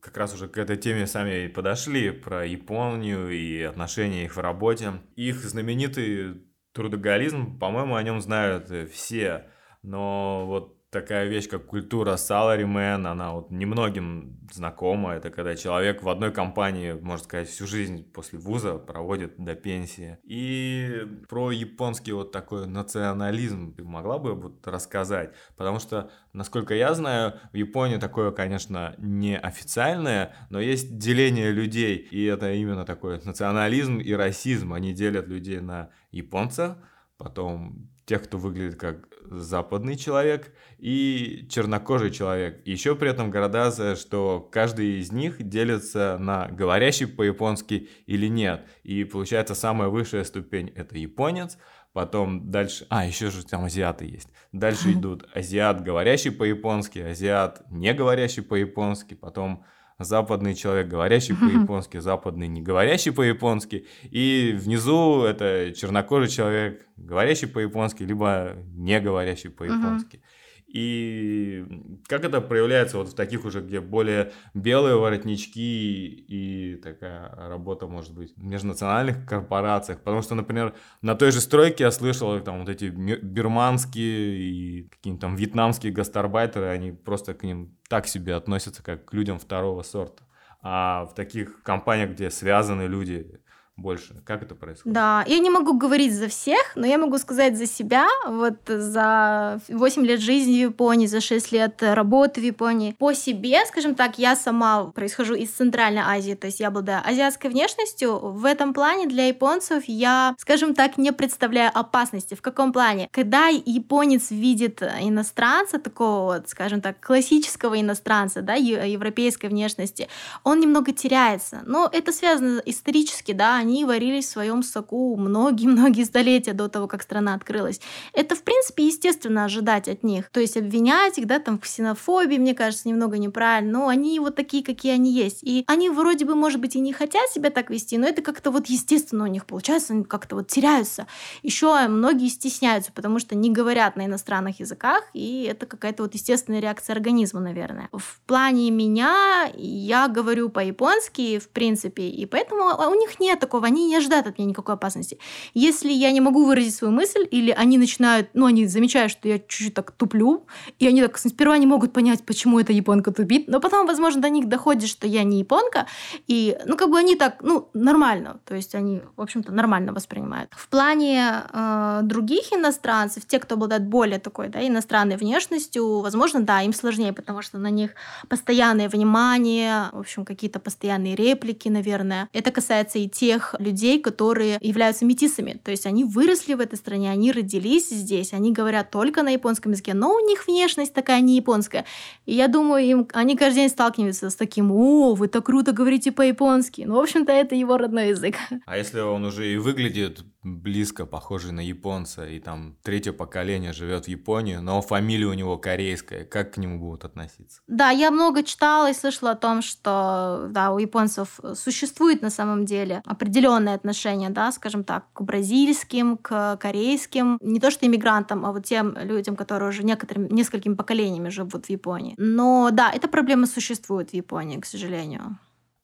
как раз уже к этой теме сами подошли, про Японию и отношения их в работе. Их знаменитый трудоголизм, по-моему, о нем знают все но вот такая вещь, как культура salaryman, она вот немногим знакома. Это когда человек в одной компании, можно сказать, всю жизнь после вуза проводит до пенсии. И про японский вот такой национализм ты могла бы вот рассказать? Потому что, насколько я знаю, в Японии такое, конечно, не официальное, но есть деление людей. И это именно такой национализм и расизм. Они делят людей на японцев, потом тех, кто выглядит как западный человек и чернокожий человек. Еще при этом градация, что каждый из них делится на говорящий по-японски или нет. И получается самая высшая ступень это японец, потом дальше... А, еще же там азиаты есть. Дальше идут азиат, говорящий по-японски, азиат, не говорящий по-японски, потом западный человек, говорящий по-японски, западный, не говорящий по-японски, и внизу это чернокожий человек, говорящий по-японски, либо не говорящий по-японски. И как это проявляется вот в таких уже, где более белые воротнички и такая работа, может быть, в межнациональных корпорациях? Потому что, например, на той же стройке я слышал, там вот эти бирманские и какие-нибудь там вьетнамские гастарбайтеры, они просто к ним так себе относятся, как к людям второго сорта. А в таких компаниях, где связаны люди, больше? Как это происходит? Да, я не могу говорить за всех, но я могу сказать за себя. Вот за 8 лет жизни в Японии, за 6 лет работы в Японии. По себе, скажем так, я сама происхожу из Центральной Азии, то есть я обладаю азиатской внешностью. В этом плане для японцев я, скажем так, не представляю опасности. В каком плане? Когда японец видит иностранца, такого вот, скажем так, классического иностранца, да, европейской внешности, он немного теряется. Но это связано исторически, да, они варились в своем соку многие-многие столетия до того, как страна открылась. Это, в принципе, естественно ожидать от них. То есть обвинять их, да, там, в ксенофобии, мне кажется, немного неправильно, но они вот такие, какие они есть. И они вроде бы, может быть, и не хотят себя так вести, но это как-то вот естественно у них получается, они как-то вот теряются. Еще многие стесняются, потому что не говорят на иностранных языках, и это какая-то вот естественная реакция организма, наверное. В плане меня я говорю по-японски, в принципе, и поэтому у них нет такого такого, они не ожидают от меня никакой опасности. Если я не могу выразить свою мысль, или они начинают, ну, они замечают, что я чуть-чуть так туплю, и они так сперва не могут понять, почему эта японка тупит, но потом, возможно, до них доходит, что я не японка, и, ну, как бы они так, ну, нормально, то есть они, в общем-то, нормально воспринимают. В плане э, других иностранцев, те, кто обладает более такой, да, иностранной внешностью, возможно, да, им сложнее, потому что на них постоянное внимание, в общем, какие-то постоянные реплики, наверное. Это касается и тех людей, которые являются метисами, то есть они выросли в этой стране, они родились здесь, они говорят только на японском языке, но у них внешность такая не японская. И я думаю, им, они каждый день сталкиваются с таким, о, вы так круто говорите по-японски. Ну, в общем-то, это его родной язык. А если он уже и выглядит близко похожий на японца, и там третье поколение живет в Японии, но фамилия у него корейская, как к нему будут относиться? Да, я много читала и слышала о том, что да, у японцев существует на самом деле определенное отношение, да, скажем так, к бразильским, к корейским, не то что иммигрантам, а вот тем людям, которые уже некоторыми, несколькими поколениями живут в Японии. Но да, эта проблема существует в Японии, к сожалению.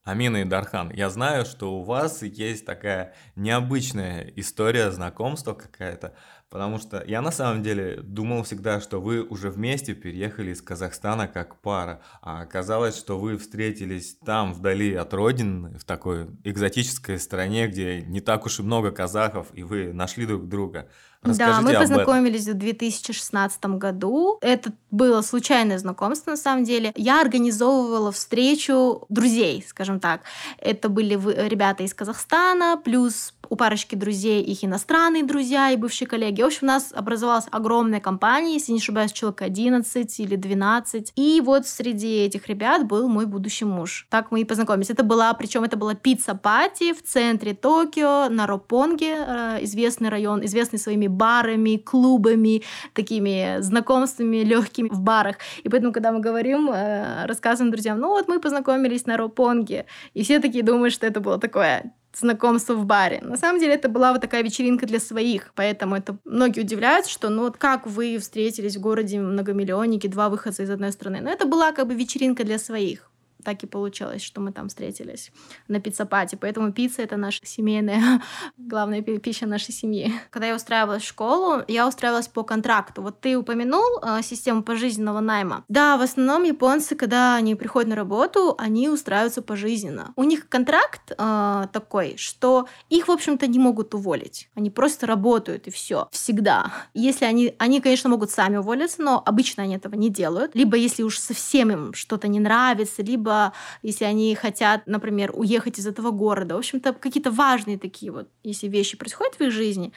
Амина и Дархан, я знаю, что у вас есть такая необычная история знакомства какая-то, потому что я на самом деле думал всегда, что вы уже вместе переехали из Казахстана как пара, а оказалось, что вы встретились там, вдали от родины, в такой экзотической стране, где не так уж и много казахов, и вы нашли друг друга. Расскажите да, мы познакомились в 2016 году. Это было случайное знакомство, на самом деле. Я организовывала встречу друзей, скажем так. Это были ребята из Казахстана, плюс у парочки друзей их иностранные друзья и бывшие коллеги. В общем, у нас образовалась огромная компания, если не ошибаюсь, человек 11 или 12. И вот среди этих ребят был мой будущий муж. Так мы и познакомились. Это была, причем это была pizza-party в центре Токио, на Роппонги, э, известный район, известный своими барами, клубами, такими знакомствами легкими в барах. И поэтому, когда мы говорим, э, рассказываем друзьям, ну вот мы познакомились на Ропонге, и все такие думают, что это было такое знакомство в баре. На самом деле это была вот такая вечеринка для своих, поэтому это многие удивляются, что ну вот как вы встретились в городе многомиллионники, два выходца из одной страны. Но это была как бы вечеринка для своих так и получилось, что мы там встретились на пиццапате. Поэтому пицца — это наша семейная, [laughs] главная пища нашей семьи. Когда я устраивалась в школу, я устраивалась по контракту. Вот ты упомянул э, систему пожизненного найма. Да, в основном японцы, когда они приходят на работу, они устраиваются пожизненно. У них контракт э, такой, что их, в общем-то, не могут уволить. Они просто работают, и все. Всегда. Если они, они, конечно, могут сами уволиться, но обычно они этого не делают. Либо если уж совсем им что-то не нравится, либо если они хотят, например, уехать из этого города. В общем-то, какие-то важные такие вот, если вещи происходят в их жизни,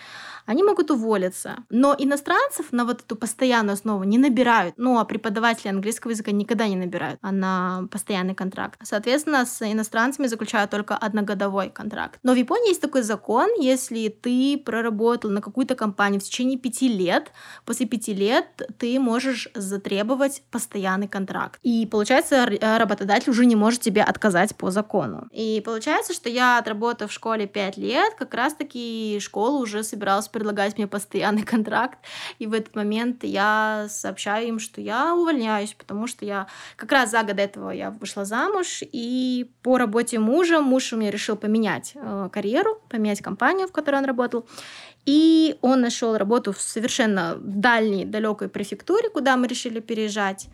они могут уволиться. Но иностранцев на вот эту постоянную основу не набирают. Ну, а преподаватели английского языка никогда не набирают, а на постоянный контракт. Соответственно, с иностранцами заключают только одногодовой контракт. Но в Японии есть такой закон, если ты проработал на какую-то компанию в течение пяти лет, после пяти лет ты можешь затребовать постоянный контракт. И получается, работодатель уже не может тебе отказать по закону. И получается, что я отработав в школе пять лет, как раз-таки школа уже собиралась предлагать мне постоянный [laughs] контракт, и в этот момент я сообщаю им, что я увольняюсь, потому что я как раз за год до этого я вышла замуж, и по работе мужа, муж у меня решил поменять э, карьеру, поменять компанию, в которой он работал, и он нашел работу в совершенно дальней, далекой префектуре, куда мы решили переезжать.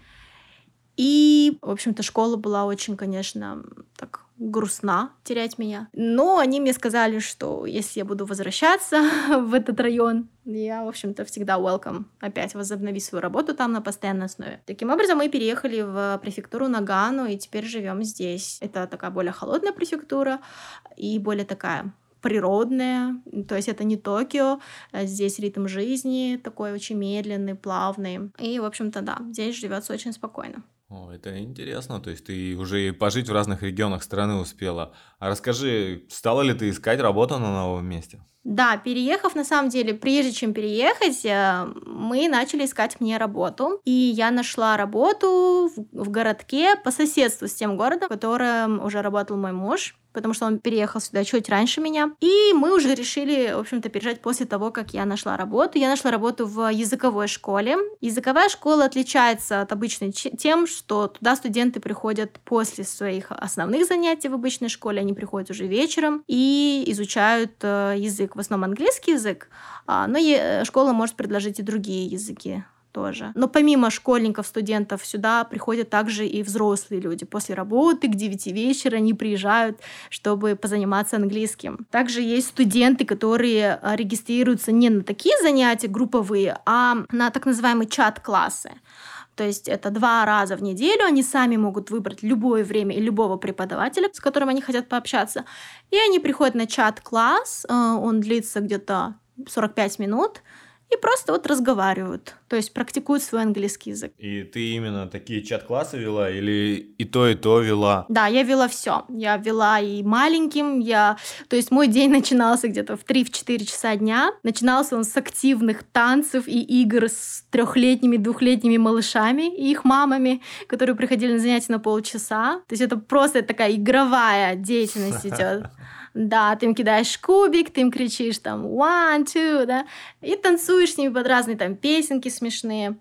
И, в общем-то, школа была очень, конечно, так грустна терять меня. Но они мне сказали, что если я буду возвращаться [laughs] в этот район, я, в общем-то, всегда welcome опять возобновить свою работу там на постоянной основе. Таким образом, мы переехали в префектуру Нагану и теперь живем здесь. Это такая более холодная префектура и более такая природная, то есть это не Токио, а здесь ритм жизни такой очень медленный, плавный. И, в общем-то, да, здесь живется очень спокойно. О, это интересно, то есть ты уже и пожить в разных регионах страны успела. А расскажи, стала ли ты искать работу на новом месте? Да, переехав, на самом деле, прежде чем переехать, э, мы начали искать мне работу. И я нашла работу в, в городке по соседству с тем городом, в котором уже работал мой муж потому что он переехал сюда чуть раньше меня. И мы уже решили, в общем-то, переезжать после того, как я нашла работу. Я нашла работу в языковой школе. Языковая школа отличается от обычной тем, что туда студенты приходят после своих основных занятий в обычной школе, они приходят уже вечером и изучают э, язык, в основном английский язык, а, но школа может предложить и другие языки тоже. Но помимо школьников, студентов, сюда приходят также и взрослые люди. После работы к 9 вечера они приезжают, чтобы позаниматься английским. Также есть студенты, которые а, регистрируются не на такие занятия групповые, а на так называемые чат-классы. То есть это два раза в неделю, они сами могут выбрать любое время и любого преподавателя, с которым они хотят пообщаться. И они приходят на чат-класс, а, он длится где-то 45 минут, и просто вот разговаривают, то есть практикуют свой английский язык. И ты именно такие чат-классы вела или и то, и то вела? Да, я вела все. Я вела и маленьким, я... То есть мой день начинался где-то в 3-4 часа дня. Начинался он с активных танцев и игр с трехлетними, двухлетними малышами и их мамами, которые приходили на занятия на полчаса. То есть это просто такая игровая деятельность идет. [laughs] Да, ты им кидаешь кубик, ты им кричишь там one, two, да, и танцуешь с ними под разные там песенки смешные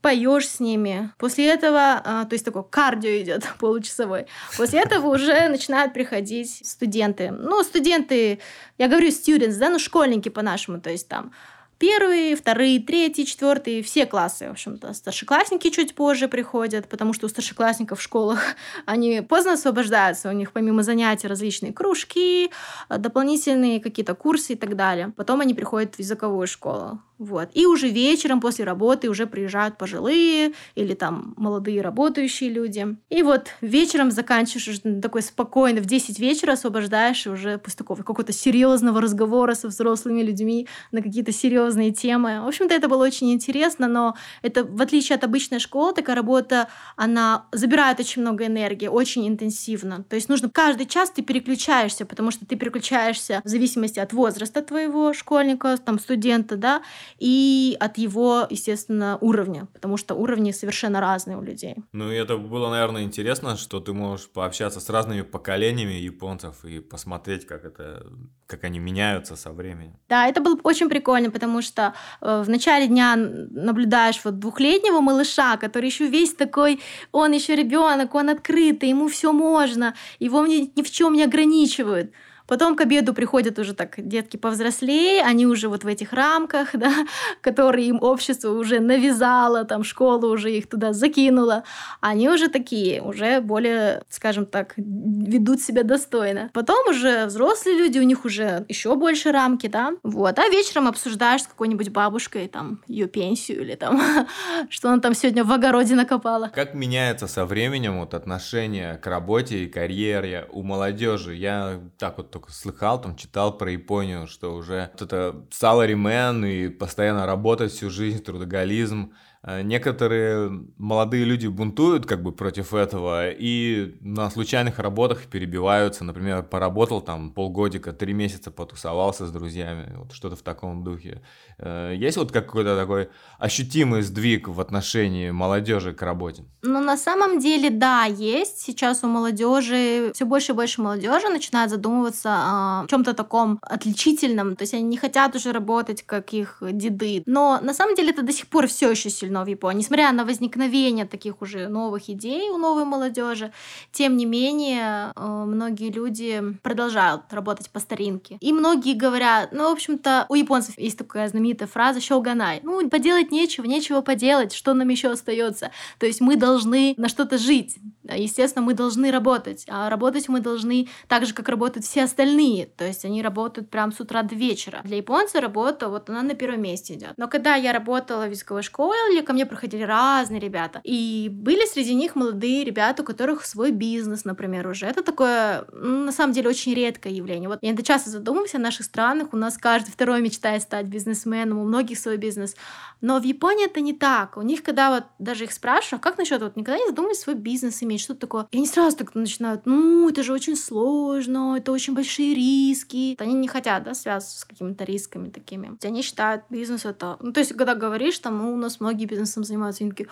поешь с ними. После этого, а, то есть такой кардио идет [laughs] получасовой. После этого уже начинают приходить студенты. Ну, студенты, я говорю students, да, ну, школьники по-нашему, то есть там первые, вторые, третьи, четвертые, все классы, в общем-то. Старшеклассники чуть позже приходят, потому что у старшеклассников в школах [laughs] они поздно освобождаются, у них помимо занятий различные кружки, дополнительные какие-то курсы и так далее. Потом они приходят в языковую школу. Вот. И уже вечером после работы уже приезжают пожилые или там молодые работающие люди. И вот вечером заканчиваешь такой спокойно, в 10 вечера освобождаешь уже после такого какого-то серьезного разговора со взрослыми людьми на какие-то серьезные темы. В общем-то, это было очень интересно, но это, в отличие от обычной школы, такая работа, она забирает очень много энергии, очень интенсивно. То есть нужно каждый час ты переключаешься, потому что ты переключаешься в зависимости от возраста твоего школьника, там, студента, да, и от его, естественно, уровня, потому что уровни совершенно разные у людей. Ну, и это было, наверное, интересно, что ты можешь пообщаться с разными поколениями японцев и посмотреть, как это, как они меняются со временем. Да, это было очень прикольно, потому что э, в начале дня наблюдаешь вот двухлетнего малыша, который еще весь такой, он еще ребенок, он открытый, ему все можно, его ни, ни в чем не ограничивают. Потом к обеду приходят уже так детки повзрослее, они уже вот в этих рамках, [laughs] да, которые им общество уже навязало, там школа уже их туда закинула. Они уже такие, уже более, скажем так, ведут себя достойно. Потом уже взрослые люди, у них уже еще больше рамки, да. Вот. А вечером обсуждаешь с какой-нибудь бабушкой там ее пенсию или там, [laughs] что она там сегодня в огороде накопала. Как меняется со временем вот отношение к работе и карьере у молодежи? Я так вот только слыхал, там читал про Японию, что уже вот это salaryman и постоянно работать всю жизнь, трудоголизм, некоторые молодые люди бунтуют как бы против этого и на случайных работах перебиваются. Например, поработал там полгодика, три месяца потусовался с друзьями, вот что-то в таком духе. Э, есть вот какой-то такой ощутимый сдвиг в отношении молодежи к работе? Ну, на самом деле, да, есть. Сейчас у молодежи все больше и больше молодежи начинает задумываться о чем-то таком отличительном. То есть они не хотят уже работать, как их деды. Но на самом деле это до сих пор все еще сильно сильно в Японии. Несмотря на возникновение таких уже новых идей у новой молодежи, тем не менее, э, многие люди продолжают работать по старинке. И многие говорят, ну, в общем-то, у японцев есть такая знаменитая фраза «шоуганай». Ну, поделать нечего, нечего поделать, что нам еще остается. То есть мы должны на что-то жить. Естественно, мы должны работать. А работать мы должны так же, как работают все остальные. То есть они работают прям с утра до вечера. Для японца работа, вот она на первом месте идет. Но когда я работала в языковой школе, ко мне проходили разные ребята. И были среди них молодые ребята, у которых свой бизнес, например, уже. Это такое, на самом деле, очень редкое явление. Вот я иногда часто задумываюсь о наших странах. У нас каждый второй мечтает стать бизнесменом, у многих свой бизнес. Но в Японии это не так. У них, когда вот даже их спрашивают, а как насчет вот никогда не задумывались свой бизнес иметь, изменить, что-то такое. И они сразу так начинают, ну, это же очень сложно, это очень большие риски. Они не хотят, да, связываться с какими-то рисками такими. Они считают бизнес это... Ну, то есть, когда говоришь, там, ну, у нас многие бизнесом занимаются, они такие,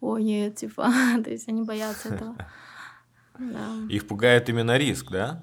о, нет, типа, [laughs] то есть они боятся этого. Да. Их пугает именно риск, да?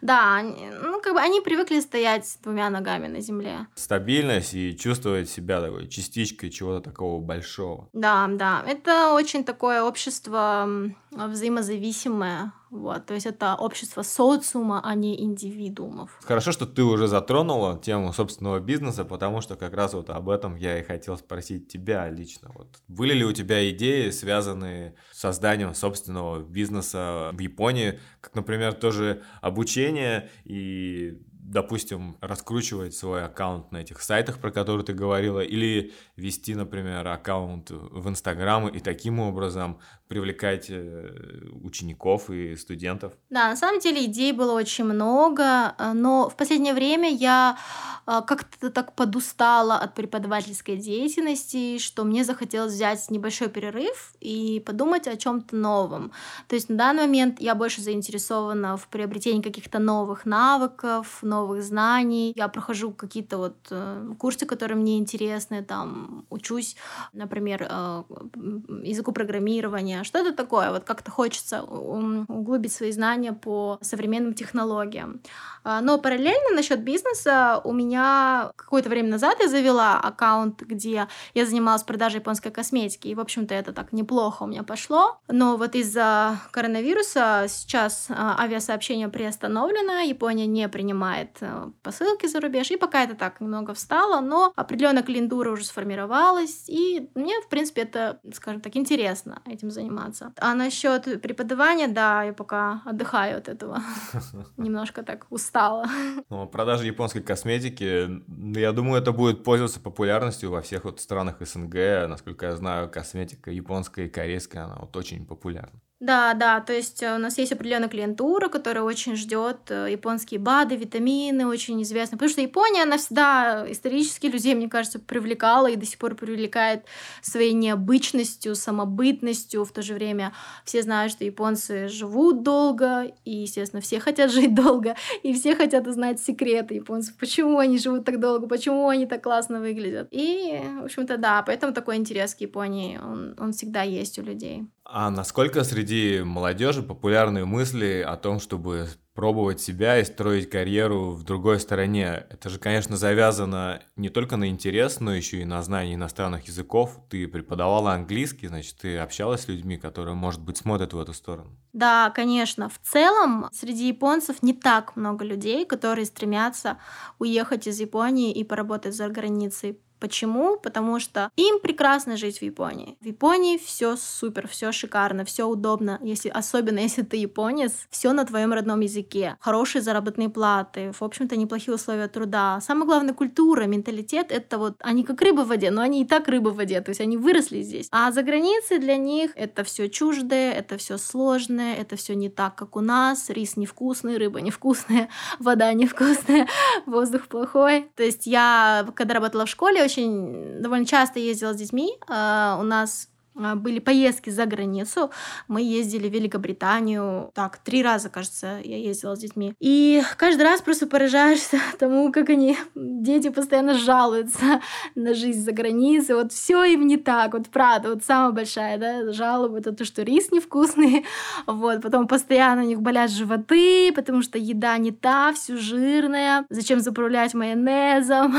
Да, ну как бы они привыкли стоять двумя ногами на земле. Стабильность и чувствовать себя такой частичкой чего-то такого большого. Да, да, это очень такое общество взаимозависимое, вот, то есть это общество социума, а не индивидуумов. Хорошо, что ты уже затронула тему собственного бизнеса, потому что как раз вот об этом я и хотел спросить тебя лично. Вот, были ли у тебя идеи, связанные с созданием собственного бизнеса в Японии, как, например, тоже обучение и допустим, раскручивать свой аккаунт на этих сайтах, про которые ты говорила, или вести, например, аккаунт в Инстаграм и таким образом привлекать э, учеников и студентов? Да, на самом деле идей было очень много, э, но в последнее время я э, как-то так подустала от преподавательской деятельности, что мне захотелось взять небольшой перерыв и подумать о чем-то новом. То есть на данный момент я больше заинтересована в приобретении каких-то новых навыков, новых знаний. Я прохожу какие-то вот курсы, которые мне интересны, там учусь, например, языку программирования, что-то такое. Вот как-то хочется углубить свои знания по современным технологиям. А, но параллельно насчет бизнеса у меня какое-то время назад я завела аккаунт, где я занималась продажей японской косметики. И, в общем-то, это так неплохо у меня пошло. Но вот из-за коронавируса сейчас а, авиасообщение приостановлено, Япония не принимает э, посылки за рубеж. И пока это так немного встало, но определенная клиентура уже сформировалась. И мне, в принципе, это, скажем так, интересно этим заниматься. А насчет преподавания, да, я пока отдыхаю от этого. [laughs] Немножко так устала. [laughs] Ну, продажа японской косметики, я думаю, это будет пользоваться популярностью во всех вот странах СНГ. Насколько я знаю, косметика японская и корейская, она вот очень популярна. Да, да, то есть э, у нас есть определенная клиентура, которая очень ждет э, японские БАДы, витамины, очень известны. Потому что Япония, она всегда исторически людей, мне кажется, привлекала и до сих пор привлекает своей необычностью, самобытностью. В то же время все знают, что японцы живут долго, и, естественно, все хотят жить [laughs] долго, и все хотят узнать секреты японцев, почему они живут так долго, почему они так классно выглядят. И, в общем-то, да, поэтому такой интерес к Японии, он, он всегда есть у людей. А насколько среди молодежи популярны мысли о том, чтобы пробовать себя и строить карьеру в другой стороне? Это же, конечно, завязано не только на интерес, но еще и на знание иностранных языков. Ты преподавала английский, значит, ты общалась с людьми, которые, может быть, смотрят в эту сторону. Да, конечно. В целом, среди японцев не так много людей, которые стремятся уехать из Японии и поработать за границей. Почему? Потому что им прекрасно жить в Японии. В Японии все супер, все шикарно, все удобно, если, особенно [laughs] если ты японец, все на твоем родном языке, хорошие заработные платы, в общем-то неплохие условия труда. Самое главное культура, менталитет, это вот они как рыбы в воде, но они и так рыбы в воде, то есть они выросли здесь. А за границей для них это все чуждое, это все сложное, это все не так, как у нас, рис невкусный, рыба невкусная, [laughs] вода невкусная, [laughs] воздух плохой. То есть я, когда работала в школе, очень довольно часто ездила с детьми. Uh, у нас а, были поездки за границу. Мы ездили в Великобританию. Так, три раза, кажется, я ездила с детьми. И каждый раз просто поражаешься [laughs] тому, как они, дети постоянно жалуются [laughs] на жизнь за границей. Вот все им не так. Вот правда, вот самая большая, да, жалоба это то, что рис невкусный. [laughs] Вот, потом постоянно у них болят животы, потому что еда не та, все жирная. Зачем заправлять майонезом?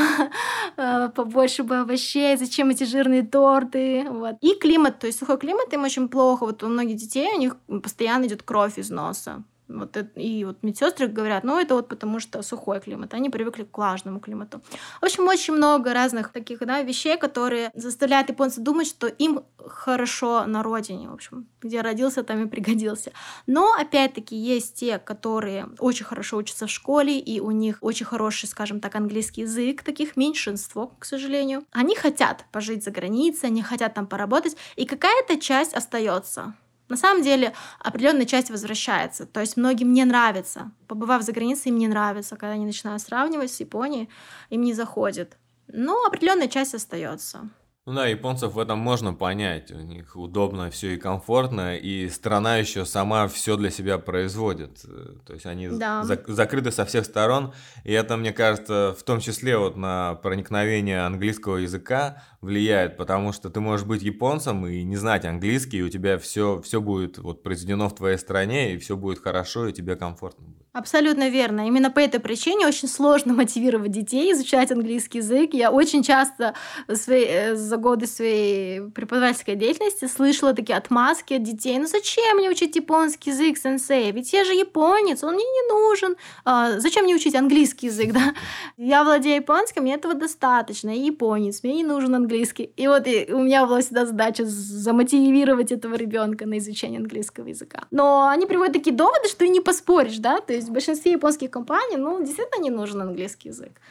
А, побольше бы овощей. Зачем эти жирные торты? Вот. И климат климат, то есть сухой климат им очень плохо. Вот у многих детей у них постоянно идет кровь из носа. Вот это, и вот медсестры говорят, ну это вот потому что сухой климат, они привыкли к влажному климату. В общем, очень много разных таких да, вещей, которые заставляют японцев думать, что им хорошо на родине, в общем, где родился, там и пригодился. Но опять-таки есть те, которые очень хорошо учатся в школе, и у них очень хороший, скажем так, английский язык, таких меньшинство, к сожалению. Они хотят пожить за границей, они хотят там поработать, и какая-то часть остается на самом деле определенная часть возвращается. То есть многим не нравится. Побывав за границей, им не нравится, когда они начинают сравнивать с Японией, им не заходит. Но определенная часть остается. Ну да, японцев в этом можно понять. У них удобно все и комфортно, и страна еще сама все для себя производит. То есть они Да. зак- закрыты со всех сторон. И это, мне кажется, в том числе вот на проникновение английского языка влияет, потому что ты можешь быть японцем и не знать английский, и у тебя все, все будет вот произведено в твоей стране, и все будет хорошо, и тебе комфортно будет. Абсолютно верно. Именно по этой причине очень сложно [laughs] мотивировать детей изучать английский язык. Я очень часто в своей- э, за годы своей преподавательской деятельности слышала такие отмазки от детей. Ну зачем мне учить японский язык, сенсей? Ведь я же японец, он мне не нужен. А, зачем мне учить английский язык, [laughs] да? Я владею японским, мне этого достаточно. Я японец, мне не нужен английский. И вот и у меня была всегда задача замотивировать этого ребенка на изучение английского языка. Но они приводят такие доводы, что и не поспоришь, да? То есть в большинстве японских компаний, ну, действительно не нужен английский язык.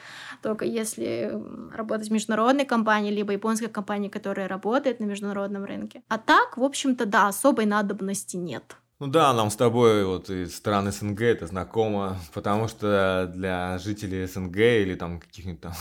Только если работать в международной компании, либо японской компании, которая работает на международном рынке. А так, в общем-то, да, особой надобности нет. Ну да, нам с тобой вот из стран СНГ это знакомо, [laughs] потому что для жителей СНГ или там каких-нибудь там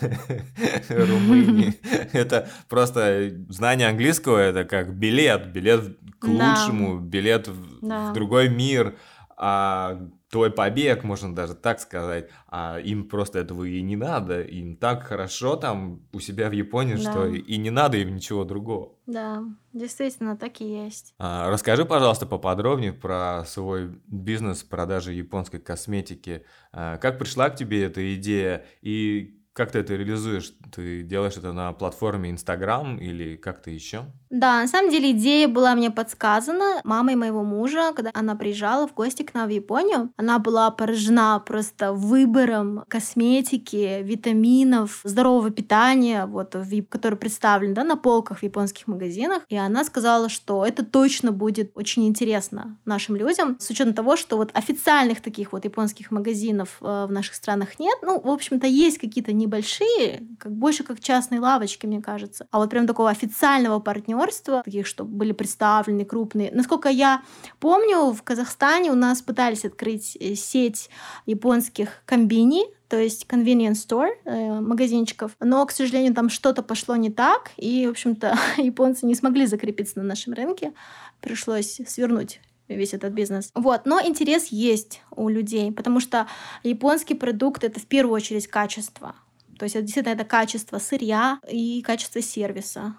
[laughs] Румынии [laughs] это просто знание английского это как билет, билет к лучшему, билет в другой мир, а твой побег, можно даже так сказать, а им просто этого и не надо, им так хорошо там у себя в Японии, Да. что и не надо им ничего другого. Да, действительно, так и есть. А, Расскажи, пожалуйста, поподробнее про свой бизнес продажи японской косметики. А, Как пришла к тебе эта идея и как ты это реализуешь? Ты делаешь это на платформе Инстаграм или как-то еще? Да, на самом деле идея была мне подсказана мамой моего мужа, когда она приезжала в гости к нам в Японию. Она была поражена просто выбором косметики, витаминов, здорового питания, вот, который представлен да, на полках в японских магазинах. И она сказала, что это точно будет очень интересно нашим людям, с учетом того, что вот официальных таких вот японских магазинов э, в наших странах нет. Ну, в общем-то, есть какие-то небольшие, как больше как частные лавочки, мне кажется. А вот прям такого официального партнерства, таких, чтобы были представлены крупные. Насколько я помню, в Казахстане у нас пытались открыть э, сеть японских комбини, то есть convenience store, э, магазинчиков. Но, к сожалению, там что-то пошло не так, и, в общем-то, [laughs] японцы не смогли закрепиться на нашем рынке. Пришлось свернуть весь этот бизнес. Вот, но интерес есть у людей, потому что японский продукт это в первую очередь качество. То есть это действительно это качество сырья и качество сервиса.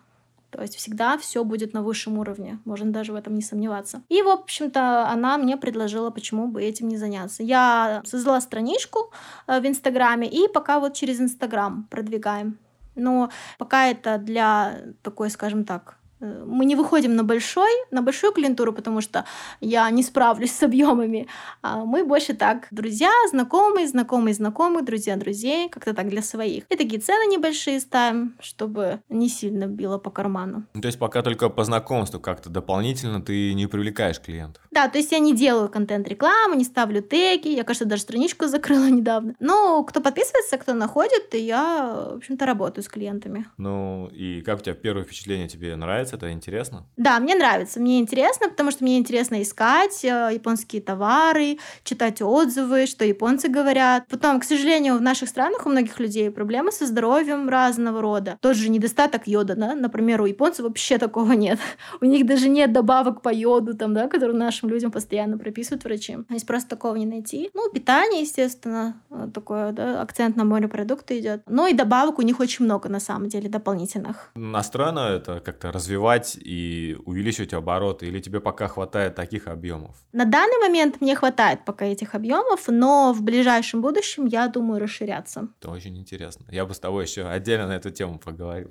То есть всегда все будет на высшем уровне, можно даже в этом не сомневаться. И, в общем-то, она мне предложила, почему бы этим не заняться. Я создала страничку э, в Инстаграме, и пока вот через Инстаграм продвигаем. Но пока это для такой, скажем так, мы не выходим на большой, на большую клиентуру, потому что я не справлюсь [laughs] с объемами. А мы больше так, друзья, знакомые, знакомые, знакомые, друзья, друзей, как-то так для своих. И такие цены небольшие ставим, чтобы не сильно било по карману. Ну, То есть пока только по знакомству как-то дополнительно ты не привлекаешь клиентов. Да, то есть я не делаю контент-рекламу, не ставлю теги, я, кажется, даже страничку закрыла [laughs] недавно. Но кто подписывается, кто находит, и я, в общем-то, работаю с клиентами. Ну и как у тебя первое впечатление? Тебе нравится это? Интересно? Да, мне нравится, мне интересно, потому что мне интересно искать э, японские товары, читать отзывы, что японцы говорят. Потом, к сожалению, в наших странах у многих людей проблемы со здоровьем разного рода. Тот же недостаток йода, да, например, у японцев вообще такого нет. [laughs] У них даже нет добавок по йоду, там, да, которые нашим людям постоянно прописывают врачи. Здесь просто такого не найти. Ну, питание, естественно, э, такое, да, акцент на морепродукты идет. Но и добавок у них очень много, на самом деле, дополнительных. Настроено это как-то развивать и увеличивать обороты? Или тебе пока хватает таких объемов? На данный момент мне хватает пока этих объемов, но в ближайшем будущем я думаю расширяться. Это очень интересно. Я бы с тобой еще отдельно на эту тему поговорил.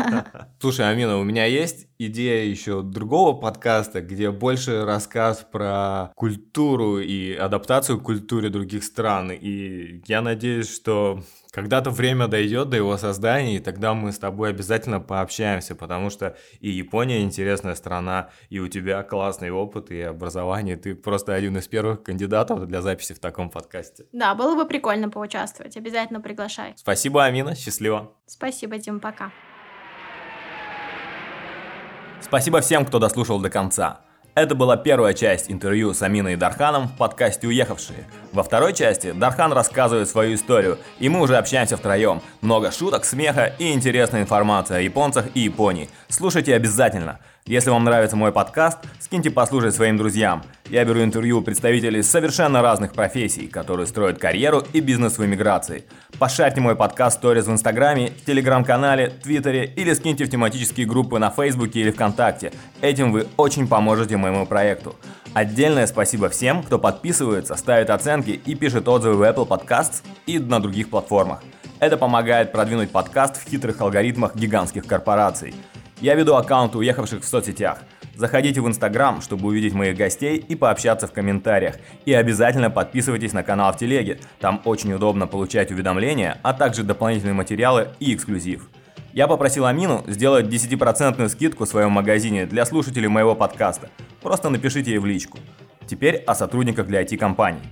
[laughs] Слушай, Амина, у меня есть идея еще другого подкаста, где больше рассказ про культуру и адаптацию к культуре других стран. И я надеюсь, что когда-то время дойдет до его создания, и тогда мы с тобой обязательно пообщаемся, потому что и Япония интересная страна, и у тебя классный опыт и образование. Ты просто один из первых кандидатов для записи в таком подкасте. Да, было бы прикольно поучаствовать. Обязательно приглашай. Спасибо, Амина. Счастливо. Спасибо, Дим, пока. Спасибо всем, кто дослушал до конца. Это была первая часть интервью с Аминой и Дарханом в подкасте «Уехавшие». Во второй части Дархан рассказывает свою историю, и мы уже общаемся втроем. Много шуток, смеха и интересная информация о японцах и Японии. Слушайте обязательно. Если вам нравится мой подкаст, скиньте послушать своим друзьям. Я беру интервью у представителей совершенно разных профессий, которые строят карьеру и бизнес в эмиграции. Пошарьте мой подкаст сторис в Инстаграме, Телеграм-канале, Твиттере или скиньте в тематические группы на Фейсбуке или ВКонтакте. Этим вы очень поможете моему проекту. Отдельное спасибо всем, кто подписывается, ставит оценки и пишет отзывы в Apple Podcasts и на других платформах. Это помогает продвинуть подкаст в хитрых алгоритмах гигантских корпораций. Я веду аккаунты уехавших в соцсетях. Заходите в Инстаграм, чтобы увидеть моих гостей и пообщаться в комментариях. И обязательно подписывайтесь на канал в Телеге. Там очень удобно получать уведомления, а также дополнительные материалы и эксклюзив. Я попросил Амину сделать 10% скидку в своем магазине для слушателей моего подкаста. Просто напишите ей в личку. Теперь о сотрудниках для IT-компаний.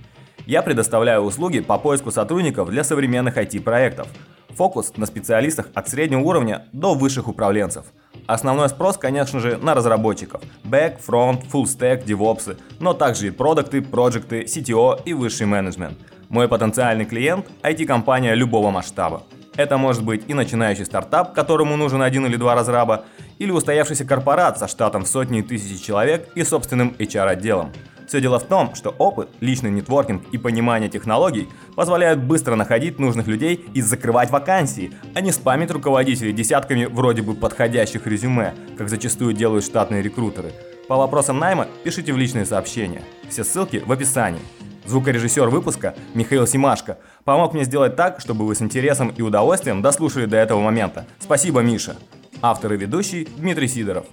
Я предоставляю услуги по поиску сотрудников для современных IT-проектов. Фокус на специалистах от среднего уровня до высших управленцев – Основной спрос, конечно же, на разработчиков. Back, front, full stack, DevOps, но также и продукты, проекты, CTO и высший менеджмент. Мой потенциальный клиент – IT-компания любого масштаба. Это может быть и начинающий стартап, которому нужен один или два разраба, или устоявшаяся корпорация со штатом в сотни тысяч человек и собственным HR-отделом – все дело в том, что опыт, личный нетворкинг и понимание технологий позволяют быстро находить нужных людей и закрывать вакансии, а не спамить руководителей десятками вроде бы подходящих резюме, как зачастую делают штатные рекрутеры. По вопросам найма пишите в личные сообщения. Все ссылки в описании. Звукорежиссер выпуска Михаил Симашко помог мне сделать так, чтобы вы с интересом и удовольствием дослушали до этого момента. Спасибо, Миша. Автор и ведущий Дмитрий Сидоров.